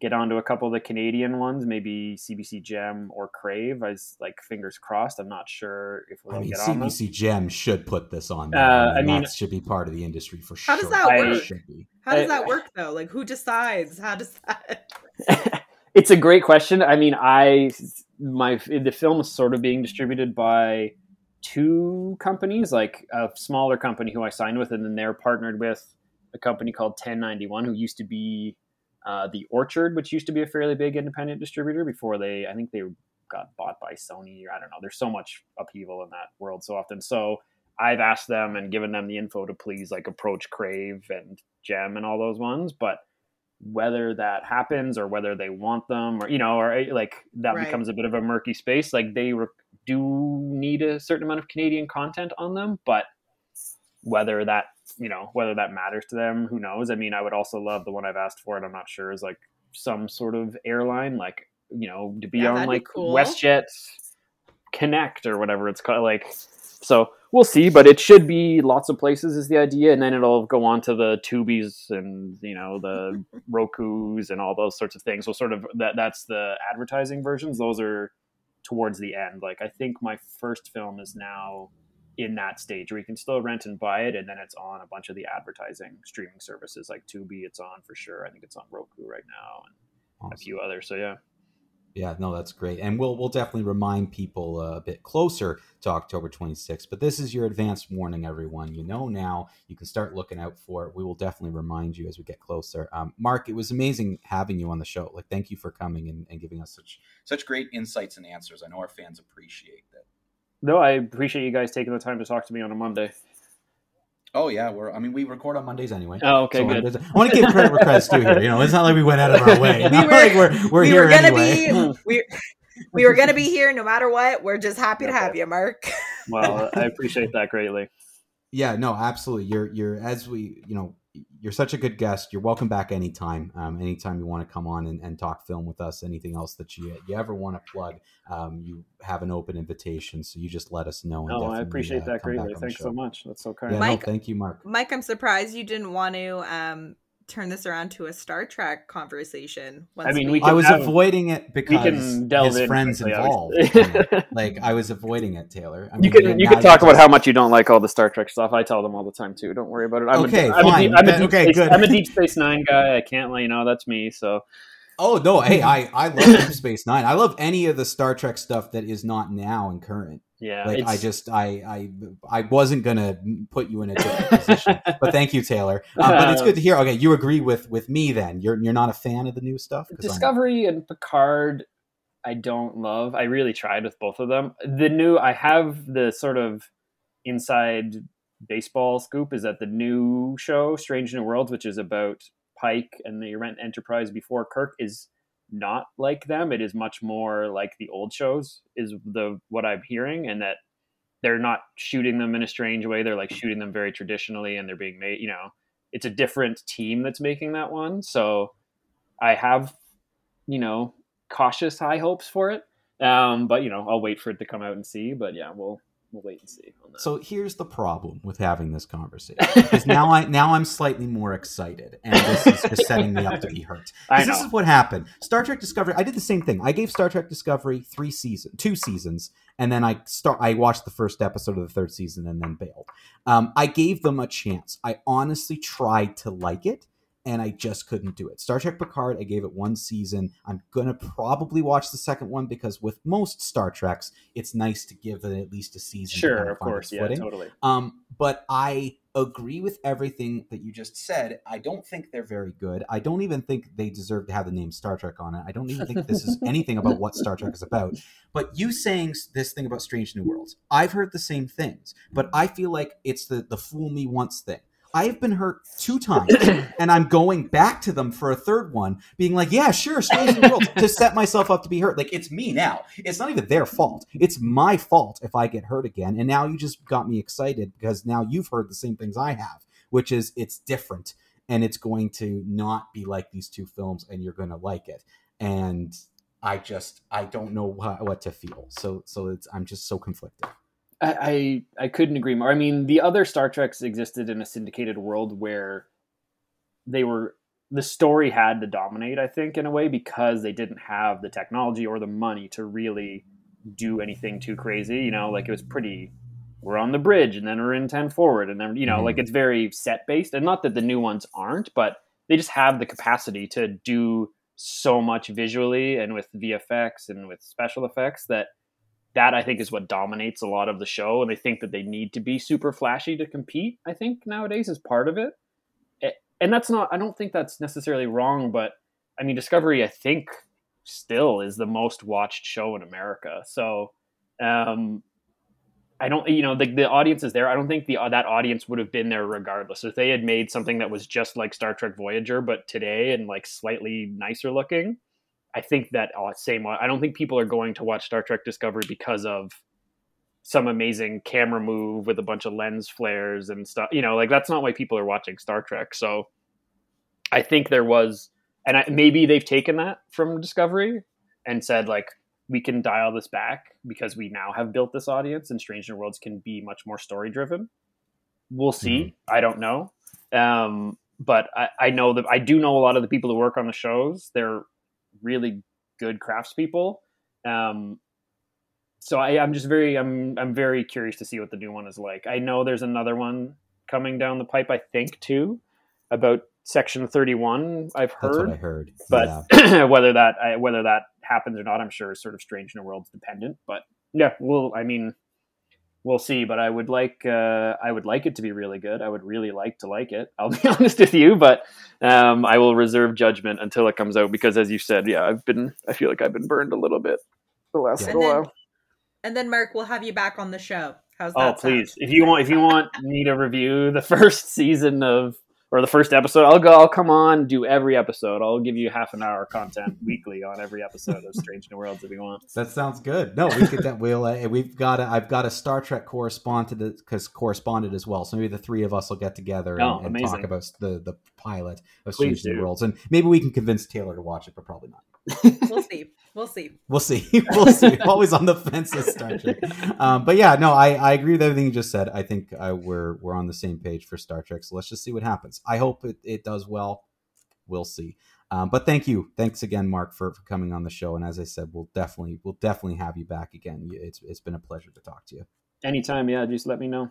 get onto a couple of the Canadian ones, maybe CBC Gem or Crave. I was like fingers crossed. I'm not sure if we'll I mean, get on. CBC Gem should put this on. There. Uh, I mean- that should be part of the industry for sure. How sure. does that work? Should. How does I- that work though? Like who decides? How does that? it's a great question. I mean, I my the film is sort of being distributed by two companies, like a smaller company who I signed with, and then they're partnered with a company called 1091, who used to be uh, the Orchard, which used to be a fairly big independent distributor before they, I think they got bought by Sony, or I don't know. There's so much upheaval in that world so often. So I've asked them and given them the info to please like approach Crave and Gem and all those ones, but whether that happens or whether they want them or you know or eh, like that Right. becomes a bit of a murky space like they re- do need a certain amount of canadian content on them but whether that you know whether that matters to them who knows i mean i would also love the one i've asked for and i'm not sure is like some sort of airline like you know to be Yeah, on that'd be like cool. westjet connect or whatever it's called like so we'll see but it should be lots of places is the idea and then it'll go on to the tubies and you know the roku's and all those sorts of things so sort of that that's the advertising versions those are towards the end like i think my first film is now in that stage where you can still rent and buy it and then it's on a bunch of the advertising streaming services like tubi it's on for sure i think it's on roku right now and a few others so yeah Yeah, no, that's great, and we'll we'll definitely remind people a bit closer to October 26th. But this is your advance warning, everyone. You know now. You can start looking out for it. We will definitely remind you as we get closer. Um, Mark, it was amazing having you on the show. Like, thank you for coming and, and giving us such such great insights and answers. I know our fans appreciate that. No i appreciate you guys taking the time to talk to me on a monday Oh yeah, we're. I mean, we record on Mondays anyway. oh okay So, good I want to give credit where credit's due here. You know, it's not like we went out of our way. We Not were- like we're we're we here were gonna anyway. be we we were gonna be here no matter what. We're just happy to have you, Mark. well i appreciate that greatly Yeah, no, absolutely. You're you're as we you know you're such a good guest. You're welcome back anytime. Um, anytime you want to come on and, and talk film with us. Anything else that you you ever want to plug, um, you have an open invitation. So you just let us know. And oh i appreciate uh, that greatly thanks so much that's so kind Yeah, Mike- no, thank you, Mark. Mike, I'm surprised you didn't want to um turn this around to a Star Trek conversation. Once I mean, we I was have- avoiding it because can his in friends quickly, involved. obviously. in it. like I was avoiding it, Taylor. I You can and you can talk about just- how much you don't like all the Star Trek stuff. I tell them all the time too. Don't worry about it. I'm Okay, a, I'm fine. A, deep- I'm a Okay, deep okay, space, good. I'm a Deep Space Nine guy. I can't let you know that's me. So Oh no! Hey, I I love Deep Space Nine. I love any of the Star Trek stuff that is not now and current. Yeah, like I just I I I wasn't gonna put you in a different position, but thank you, Taylor. Um, but it's good to hear. Okay, you agree with with me then. You're you're not a fan of the new stuff. 'Cause I'm- Discovery and Picard. I don't love. I really tried with both of them. The new I have the sort of inside baseball scoop is that the new show Strange New Worlds, which is about Pike and the Rent Enterprise before Kirk, is not like them. It is much more like the old shows. Is the what I'm hearing, and that they're not shooting them in a strange way. They're like shooting them very traditionally, and they're being made. You know, it's a different team that's making that one. So I have, you know, cautious high hopes for it. Um, but you know, I'll wait for it to come out and see. But yeah, we'll we'll wait and see on that. So here's the problem with having this conversation because now I now I'm slightly more excited, and this is just setting me up to be hurt. I This is what happened. Star Trek Discovery. I did the same thing. I gave Star Trek Discovery three season, two seasons, and then I start. I watched the first episode of the third season and then bailed. Um, I gave them a chance. I honestly tried to like it. And I just couldn't do it. Star Trek Picard, I gave it one season. I'm gonna probably watch the second one because with most Star Treks, it's nice to give it at least a season. sure, kind of find course, yeah, footing. totally. Um, but I agree with everything that you just said. I don't think they're very good. I don't even think they deserve to have the name Star Trek on it. I don't even think this is anything about what Star Trek is about. But you saying this thing about Strange New Worlds, I've heard the same things, but I feel like it's the the fool me once thing. I have been hurt two times, and I'm going back to them for a third one, being like, "Yeah, sure, Strange New Worlds," to set myself up to be hurt. Like it's me now. It's not even their fault. It's my fault if I get hurt again. And now you just got me excited because now you've heard the same things I have, which is it's different and it's going to not be like these two films, and you're going to like it. And I just I don't know what, what to feel. So so it's I'm just so conflicted. I, I I couldn't agree more. I mean, the other Star Treks existed in a syndicated world where they were the story had to dominate. I think in a way because they didn't have the technology or the money to really do anything too crazy. You know, like it was pretty. We're on the bridge, and then we're in ten forward, and then you know, Mhm. like it's very set based, and not that the new ones aren't, but they just have the capacity to do so much visually and with VFX and with special effects that that I think is what dominates a lot of the show, and they think that they need to be super flashy to compete. I think nowadays is part of it, and that's not. I don't think that's necessarily wrong, but I mean, Discovery, I think, still is the most watched show in America. So, um, I don't, you know, the the audience is there. I don't think the that audience would have been there regardless if they had made something that was just like Star Trek Voyager, but today and like slightly nicer looking. I think that uh, same. I don't think people are going to watch Star Trek Discovery because of some amazing camera move with a bunch of lens flares and stuff. You know, like that's not why people are watching Star Trek. So I think there was, and I, maybe they've taken that from Discovery and said like we can dial this back because we now have built this audience and Strange New Worlds can be much more story driven. We'll see. I don't know. Um, but I, I know that I do know a lot of the people who work on the shows. They're really good craftspeople. Um, so I, I'm just very I'm I'm very curious to see what the new one is like. I know there's another one coming down the pipe. I think too about Section 31. I've That's heard, what I heard. but yeah. whether that I, whether that happens or not, I'm sure is sort of strange in a worlds dependent. But yeah, well, I mean, we'll see. But I would like uh, I would like it to be really good. I would really like to like it. I'll be honest with you, but um, I will reserve judgment until it comes out because, as you said, yeah, I've been I feel like I've been burned a little bit the last Yeah. little And then- while. And then Mark, we'll have you back on the show. How's that? Oh, sound? please! If you want, if you want me to review the first season of or the first episode, I'll go. I'll come on, do every episode. I'll give you half an hour content weekly on every episode of Strange New Worlds if you want. That sounds good. No, we could. That we'll. Uh, we've got. A, I've got a Star Trek correspondent because corresponded as well. So maybe the three of us will get together and, Oh, and talk about the the pilot of Please Strange New. Worlds, and maybe we can convince Taylor to watch it, but probably not. We'll see. We'll see. We'll see. we'll see. Always on the fence with Star Trek. Um, but yeah, no, I, I agree with everything you just said. I think uh, we're we're on the same page for Star Trek. So let's just see what happens. I hope it, it does well. We'll see. Um, but thank you, thanks again, Mark, for, for coming on the show. And as I said, we'll definitely we'll definitely have you back again. It's it's been a pleasure to talk to you. Anytime, yeah, just let me know.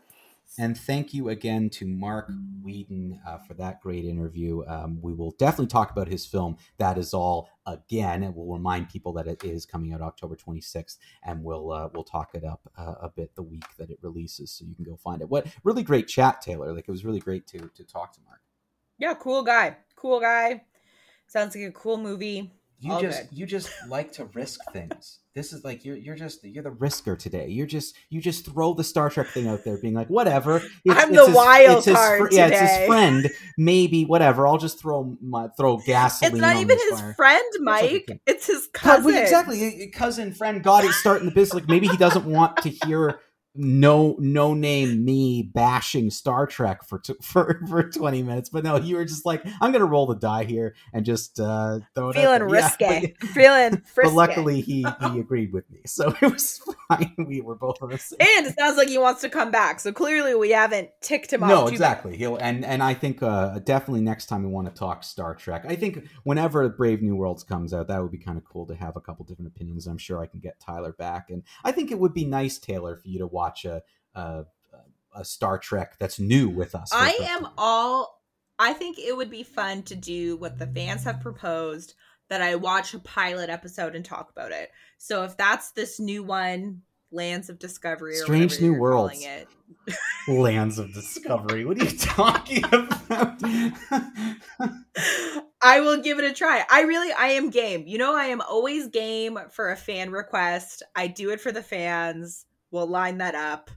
And thank you again to Mark Wheaton uh, for that great interview. Um, we will definitely talk about his film, That Is All, again. And we'll remind people that it is coming out October 26th. And we'll uh, we'll talk it up uh, a bit the week that it releases so you can go find it. What really great chat, Taylor. Like, it was really great to, to talk to Mark. Yeah, cool guy. Cool guy. Sounds like a cool movie. You All just good. you just like to risk things. This is like you're you're just you're the risker today. You're just you just throw the Star Trek thing out there, being like whatever. I'm the wild card Yeah, it's his friend. Maybe whatever. I'll just throw my throw gasoline. It's not even his fire. friend, Mike. It's his Co- cousin. well, exactly, cousin, friend, got it starting the business. Like maybe he doesn't want to hear no no name me bashing Star Trek for t- for for 20 minutes. But no you were just like I'm going to roll the die here and just uh throw it feeling risque Yeah, but- feeling frisky. but luckily he he agreed with me. So it was fine. We were both on the same and it sounds like he wants to come back. So clearly we haven't ticked him off no exactly. He'll and and i think uh definitely next time we want to talk star trek. I think whenever brave new worlds comes out that would be kind of cool to have a couple different opinions. I'm sure i can get tyler back. And i think it would be nice taylor for you to watch a a, a star trek that's new with us I am time. all. I think it would be fun to do what the fans have proposed that I watch a pilot episode and talk about it. So if that's this new one, Lands of Discovery, or Strange New Worlds. it. lands of discovery what are you talking about I will give it a try. I really, I am game. You know, I am always game for a fan request. I do it for the fans. We'll line that up.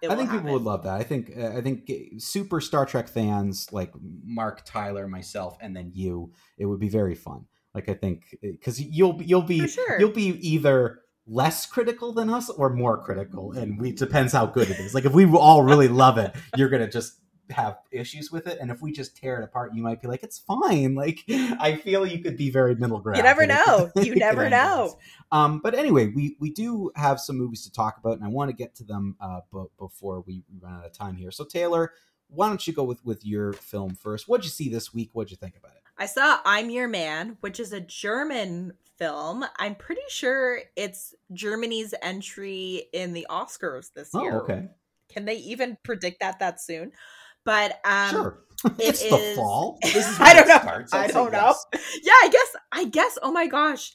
It I think people would love that. I think uh, I think super Star Trek fans like Mark, Tyler, myself, and then you. It would be very fun. Like I think because you'll you'll be sure. you'll be either less critical than us or more critical, and we depends how good it is. Like if we all really love it, you're gonna just have issues with it, and if we just tear it apart, you might be like, it's fine. Like I feel you could be very middle ground. You never know. You never know. Um, but anyway, we we do have some movies to talk about, and I want to get to them uh, b- before we run out of time here. So Taylor, why don't you go with with your film first? What'd you see this week? What'd you think about it? I saw I'm Your Man, which is a German film. I'm pretty sure it's Germany's entry in the Oscars this Oh, year. okay, Can they even predict that that soon? But um sure. it it's the fall. This is I don't know. starts. I don't know. yes. yeah, I guess I guess oh my gosh.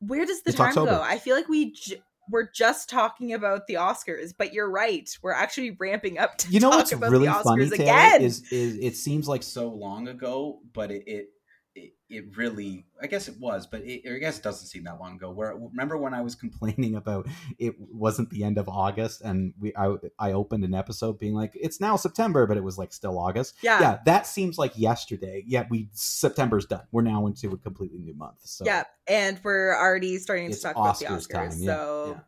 Where does the It's time October. go? I feel like we j- we're just talking about the Oscars, but you're right. We're actually ramping up to You know talk what's about really the Oscars funny, again. is is it seems like so long ago, but it it, it, it really I guess it was, but it, I guess it doesn't seem that long ago. Where remember when I was complaining about it wasn't the end of August, and we I I opened an episode being like it's now September, but it was like still August. yeah. Yeah, that seems like yesterday. Yeah, we September's done. We're now into a completely new month. So Yeah, and we're already starting to talk about the Oscars Oscars. time, yeah, so yeah.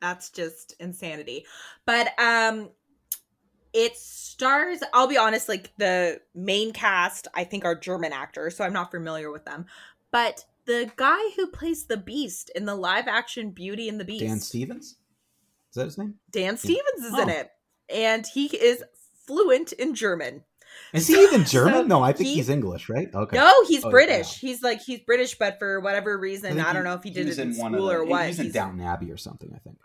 that's just insanity. But um it stars I'll be honest, like the main cast I think are German actors, so I'm not familiar with them. But the guy who plays the Beast in the live action Beauty and the Beast, Dan Stevens, is that his name? Dan Stevens is in Oh. it. And he is fluent in German. Is he even German? So no, I think he- he's English, right? Okay. No, he's Oh, British. He's like he's British, but for whatever reason, I, think don't know if he did was it in, of school the- or what. He's, was in he's- Downton Abbey or something, I think.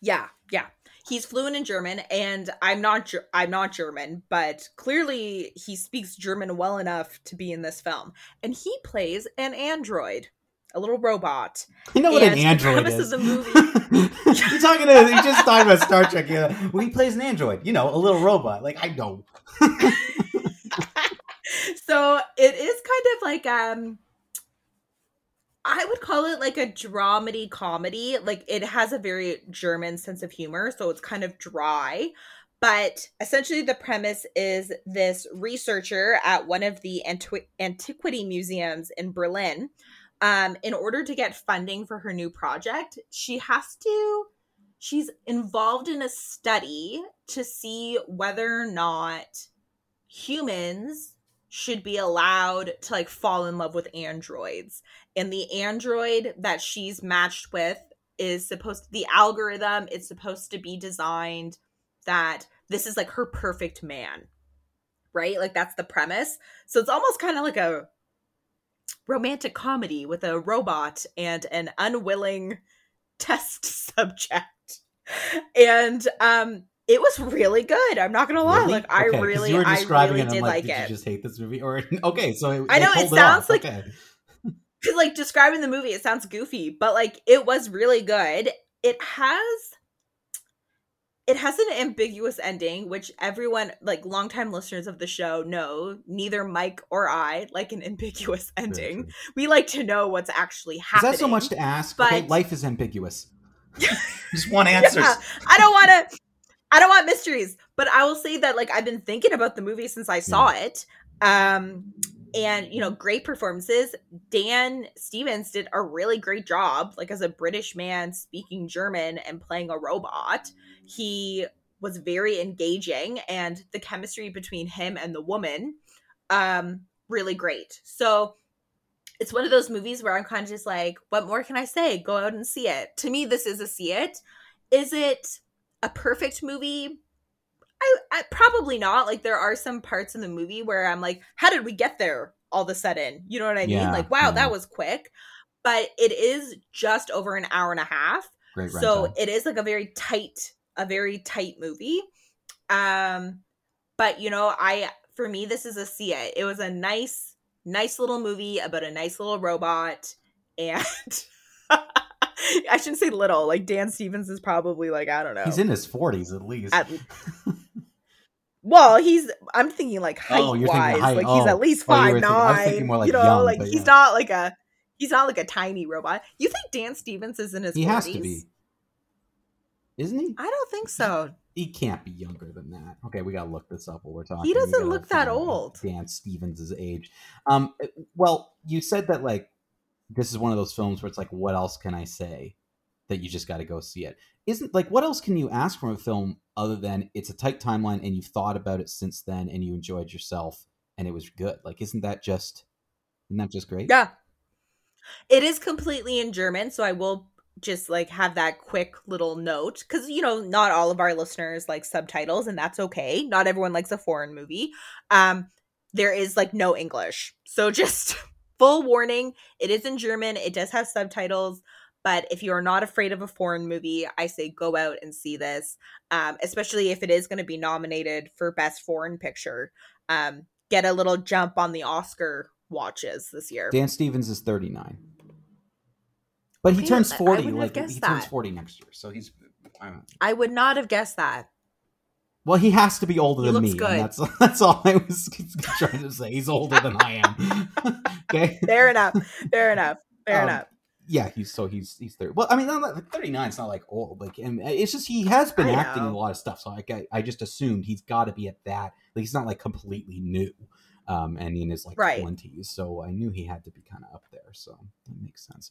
Yeah, yeah. He's fluent in German, and I'm not. I'm not German, but clearly he speaks German well enough to be in this film. And he plays an android, a little robot. You know what an And the android is. of the movie- You're talking to. You just talking about Star Trek. Yeah, well, he plays an android. You know, a little robot. Like I know. so it is kind of like um I would call it like a dramedy comedy. Like it has a very German sense of humor, so it's kind of dry. But essentially, the premise is this researcher at one of the antiqu- antiquity museums in Berlin. Um, in order to get funding for her new project, she has to, she's involved in a study to see whether or not humans should be allowed to like fall in love with androids. And the android that she's matched with is supposed the algorithm is supposed to be designed that this is like her perfect man right? Like that's the premise. So it's almost kind of like a romantic comedy with a robot and an unwilling test subject. And um it was really good i'm not gonna lie Really? like i Okay, really you were i really it, did like did it you just hate this movie? Or okay, so it, I know, they it sounds off. like- okay. like describing the movie it sounds goofy but like it was really good it has it has an ambiguous ending which everyone like longtime listeners of the show know neither mike or i like an ambiguous ending we like to know what's actually happening. Is that so much to ask? okay, but- life is ambiguous. just one answer. Yeah, i don't want to i don't want mysteries but i will say that like i've been thinking about the movie since i saw it um and you know great performances. Dan stevens did a really great job like as a british man speaking german and playing a robot. He was very engaging and the chemistry between him and the woman um really great. So it's one of those movies where i'm kind of just like what more can i say? Go out and see it. To me this is a see it. Is it a perfect movie I, I, probably not. Like there are some parts in the movie where I'm like, how did we get there all of a sudden? You know what I mean? Like, wow, yeah. that was quick. But it is just over an hour and a half. Great so it is like a very tight, a very tight movie. Um, but you know, I for me, this is a see it. It was a nice, nice little movie about a nice little robot, and I shouldn't say little. Like Dan Stevens is probably like I don't know. He's in his forties at least. At- well, he's. I'm thinking like height Oh, thinking wise, height. like he's Oh. at least Oh, you five were thinking- I was thinking nine. more like you know, young, like he's yeah. not like a. He's not like a tiny robot. You think Dan Stevens is in his? he 40s? has to be, isn't he? I don't think so. He can't be younger than that. Okay, we gotta look this up while we're talking. He doesn't look that old. Dan Stevens' age. Um, well, you said that like this is one of those films where it's like, what else can I say? That you just got to go see it. Isn't like what else can you ask from a film other than it's a tight timeline and you've thought about it since then and you enjoyed yourself and it was good. Like, isn't that just isn't that just great? Yeah. It is completely in German, so I will just like have that quick little note cuz you know, not all of our listeners like subtitles and that's okay. Not everyone likes a foreign movie. Um there is like no English. So just full warning, it is in German. It does have subtitles, but if you are not afraid of a foreign movie, I say go out and see this. Um especially if it is going to be nominated for best foreign picture. Um get a little jump on the Oscar watches this year. Dan Stevens is 39. But he turns 40 wouldn't have like he turns 40 next year. So he's I don't know. I would not have guessed that. Well, he has to be older He than looks me. good. That's that's all I was trying to say. He's older than I am. okay. Fair enough. Fair enough. Fair Um, enough. Yeah, he's so he's he's thirty. Well, I mean, not, thirty nine. It's not like old. Like, and it's just he has been I acting in know. a lot of stuff. So I I, I just assumed he's got to be at that. Like, he's not like completely new, um, and in his like Right. twenties. So I knew he had to be kind of up there. So that makes sense.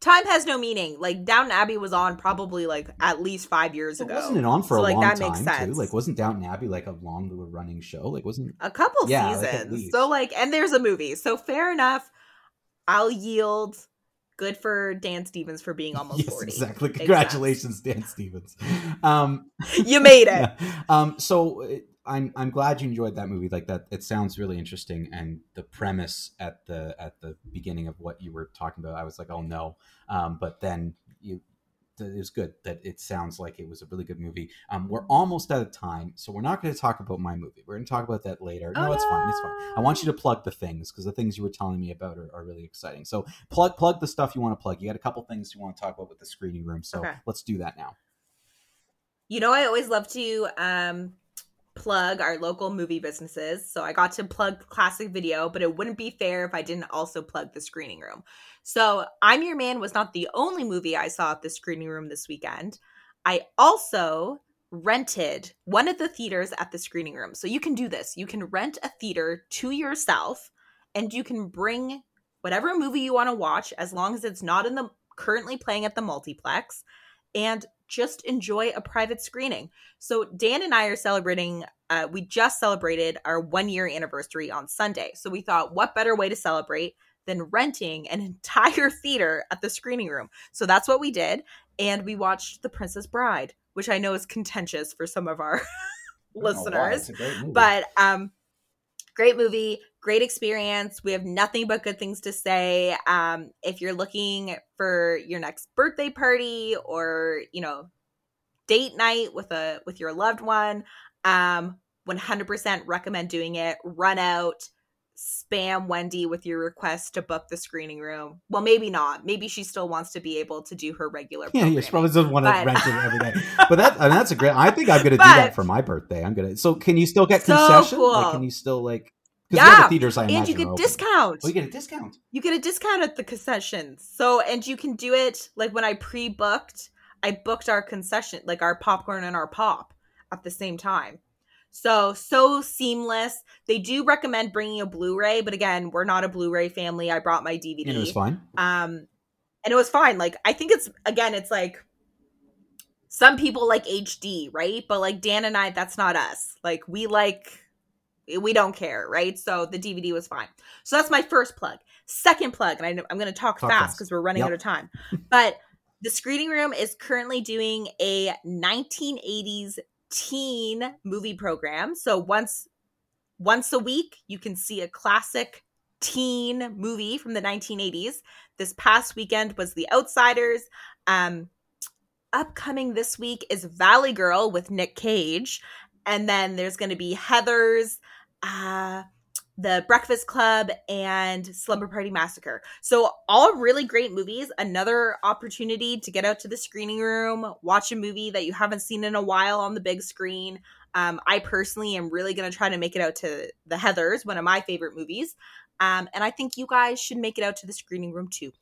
Time has no meaning. Like Downton Abbey was on probably like at least five years ago. wasn't it on for So, a like, long that time makes too? Like, wasn't Downton Abbey like a long running show? Like, wasn't a couple Yeah, seasons. least. so like, and there's a movie. So fair enough. I'll yield. Good for Dan Stevens for being almost yes, forty. exactly. Makes Congratulations, Dan Stevens. Um, You made it. Yeah. Um, so uh, I'm I'm glad you enjoyed that movie. Like that, it sounds really interesting, and the premise at the at the beginning of what you were talking about, I was like, oh no. Um, but then you, it was good that it sounds like it was a really good movie. Um, we're almost out of time, so we're not going to talk about my movie. We're going to talk about that later. No, Oh, it's fine. It's fine. I want you to plug the things because the things you were telling me about are, are really exciting. So plug plug the stuff you want to plug. You got a couple things you want to talk about with the screening room. So Okay. let's do that now. You know, I always love to um, plug our local movie businesses. So I got to plug Classic Video, but it wouldn't be fair if I didn't also plug the screening room. So I'm Your Man was not the only movie I saw at the screening room this weekend. I also rented one of the theaters at the screening room. So you can do this. You can rent a theater to yourself and you can bring whatever movie you want to watch as long as it's not in the currently playing at the multiplex and just enjoy a private screening. So Dan and I are celebrating uh, we just celebrated our 1 year anniversary on Sunday. So we thought what better way to celebrate than renting an entire theater at the screening room. So that's what we did and we watched The Princess Bride, which I know is contentious for some of our listeners but um great movie great experience. We have nothing but good things to say. Um if you're looking for your next birthday party or you know date night with a with your loved one um 100% recommend doing it. Run out spam wendy with your request to book the screening room well maybe not maybe she still wants to be able to do her regular Yeah, yeah, she probably doesn't want to But- rent it every day. But that and that's a great. I think I'm gonna do that for my birthday. I'm gonna. So can you still get So concession? Like, can you still like? Because the Yeah, other theaters I and you get discounts Oh, you get a discount. you get a discount at the concessions. So, and you can do it like when I pre booked, I booked our concession, like our popcorn and our pop at the same time. So, so seamless. They do recommend bringing a Blu-ray, but again, we're not a Blu-ray family. I brought my DVD. And it was fine. Um, and it was fine. Like, I think it's, again, it's like, some people like HD, right? But like Dan and I, that's not us. Like, we like, we don't care, right? So the DVD was fine. So that's my first plug. Second plug, and I know, I'm going to talk, Talk fast fast. because we're running Yep. out of time. But the screening room is currently doing a 1980s teen movie program. So once once a week, you can see a classic teen movie from the 1980s. This past weekend was The Outsiders. Um, upcoming this week is Valley Girl with Nick Cage, and then there's going to be Heathers, uh, The Breakfast Club, and Slumber Party Massacre. So all really great movies. Another opportunity to get out to the screening room, watch a movie that you haven't seen in a while on the big screen. Um, I personally am really going to try to make it out to the Heathers, one of my favorite movies. Um, and I think you guys should make it out to the screening room too.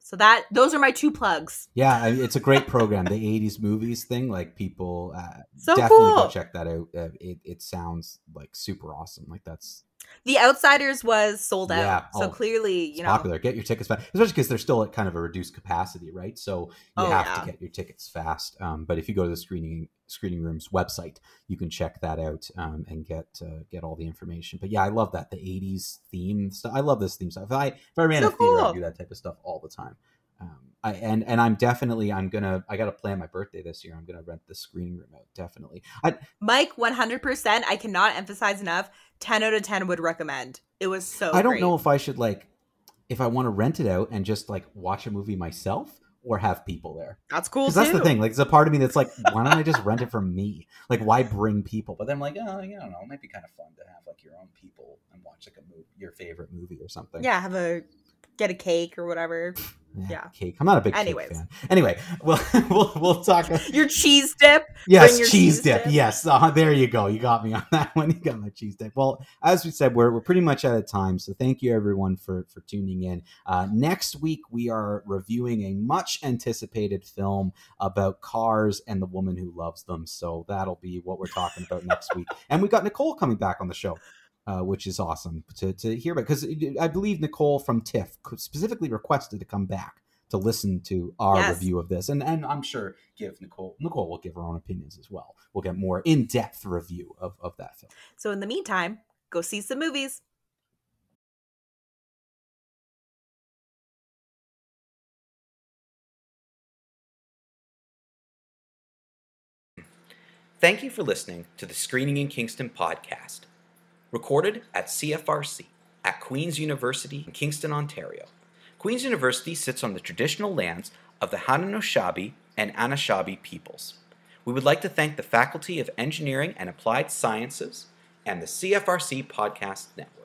So that those are my two plugs. Yeah, I- it's a great program. the '80s movies thing, like people uh, So definitely cool. go check that out. Uh, it it sounds like super awesome. Like that's The Outsiders was sold out, Yeah. so Oh, clearly, it's you know, popular. Get your tickets fast, especially because they're still at kind of a reduced capacity, right? So you Oh, have yeah. to get your tickets fast. Um, but if you go to the screening screening room's website, you can check that out um, and get uh, get all the information. But yeah, I love that the '80s theme stuff. I love this theme stuff. If I if I ran So a theater, I'd do that type of stuff all the time. Um, I, and and I'm definitely I'm gonna I gotta plan my birthday this year. I'm gonna rent the screening room out definitely. I, Mike, 100%. I cannot emphasize enough. 10 out of 10 would recommend. It was so I don't great. know if I should like if I want to rent it out and just like watch a movie myself or have people there. That's cool Because that's the thing. Like, there's a part of me that's like, why don't I just rent it from me? Like, why bring people? But then I'm like, oh, I don't know. It might be kind of fun to have like your own people and watch like a movie, your favorite movie or something. Yeah, have a get a cake or whatever. yeah. Cake. I'm not a big Anyways. cake fan. Anyway, well, we'll we'll talk. Your cheese dip. Yes, your cheese, cheese dip. dip. Yes, uh, there you go. You got me on that one. You got my cheese dip. Well, as we said, we're, we're pretty much out of time. So thank you everyone for for tuning in. Uh, next week we are reviewing a much anticipated film about cars and the woman who loves them. So that'll be what we're talking about next week. And we got Nicole coming back on the show. Uh, which is awesome to, to hear about because I believe Nicole from TIFF specifically requested to come back to listen to our Yes. review of this, and and I'm sure give Nicole Nicole will give her own opinions as well. We'll get more in depth review of of that film. So in the meantime, go see some movies. Thank you for listening to the Screening in Kingston podcast, recorded at CFRC at Queen's University in Kingston, Ontario. Queen's University sits on the traditional lands of the Haudenosaunee and Anishinaabe peoples. We would like to thank the Faculty of Engineering and Applied Sciences and the CFRC Podcast Network.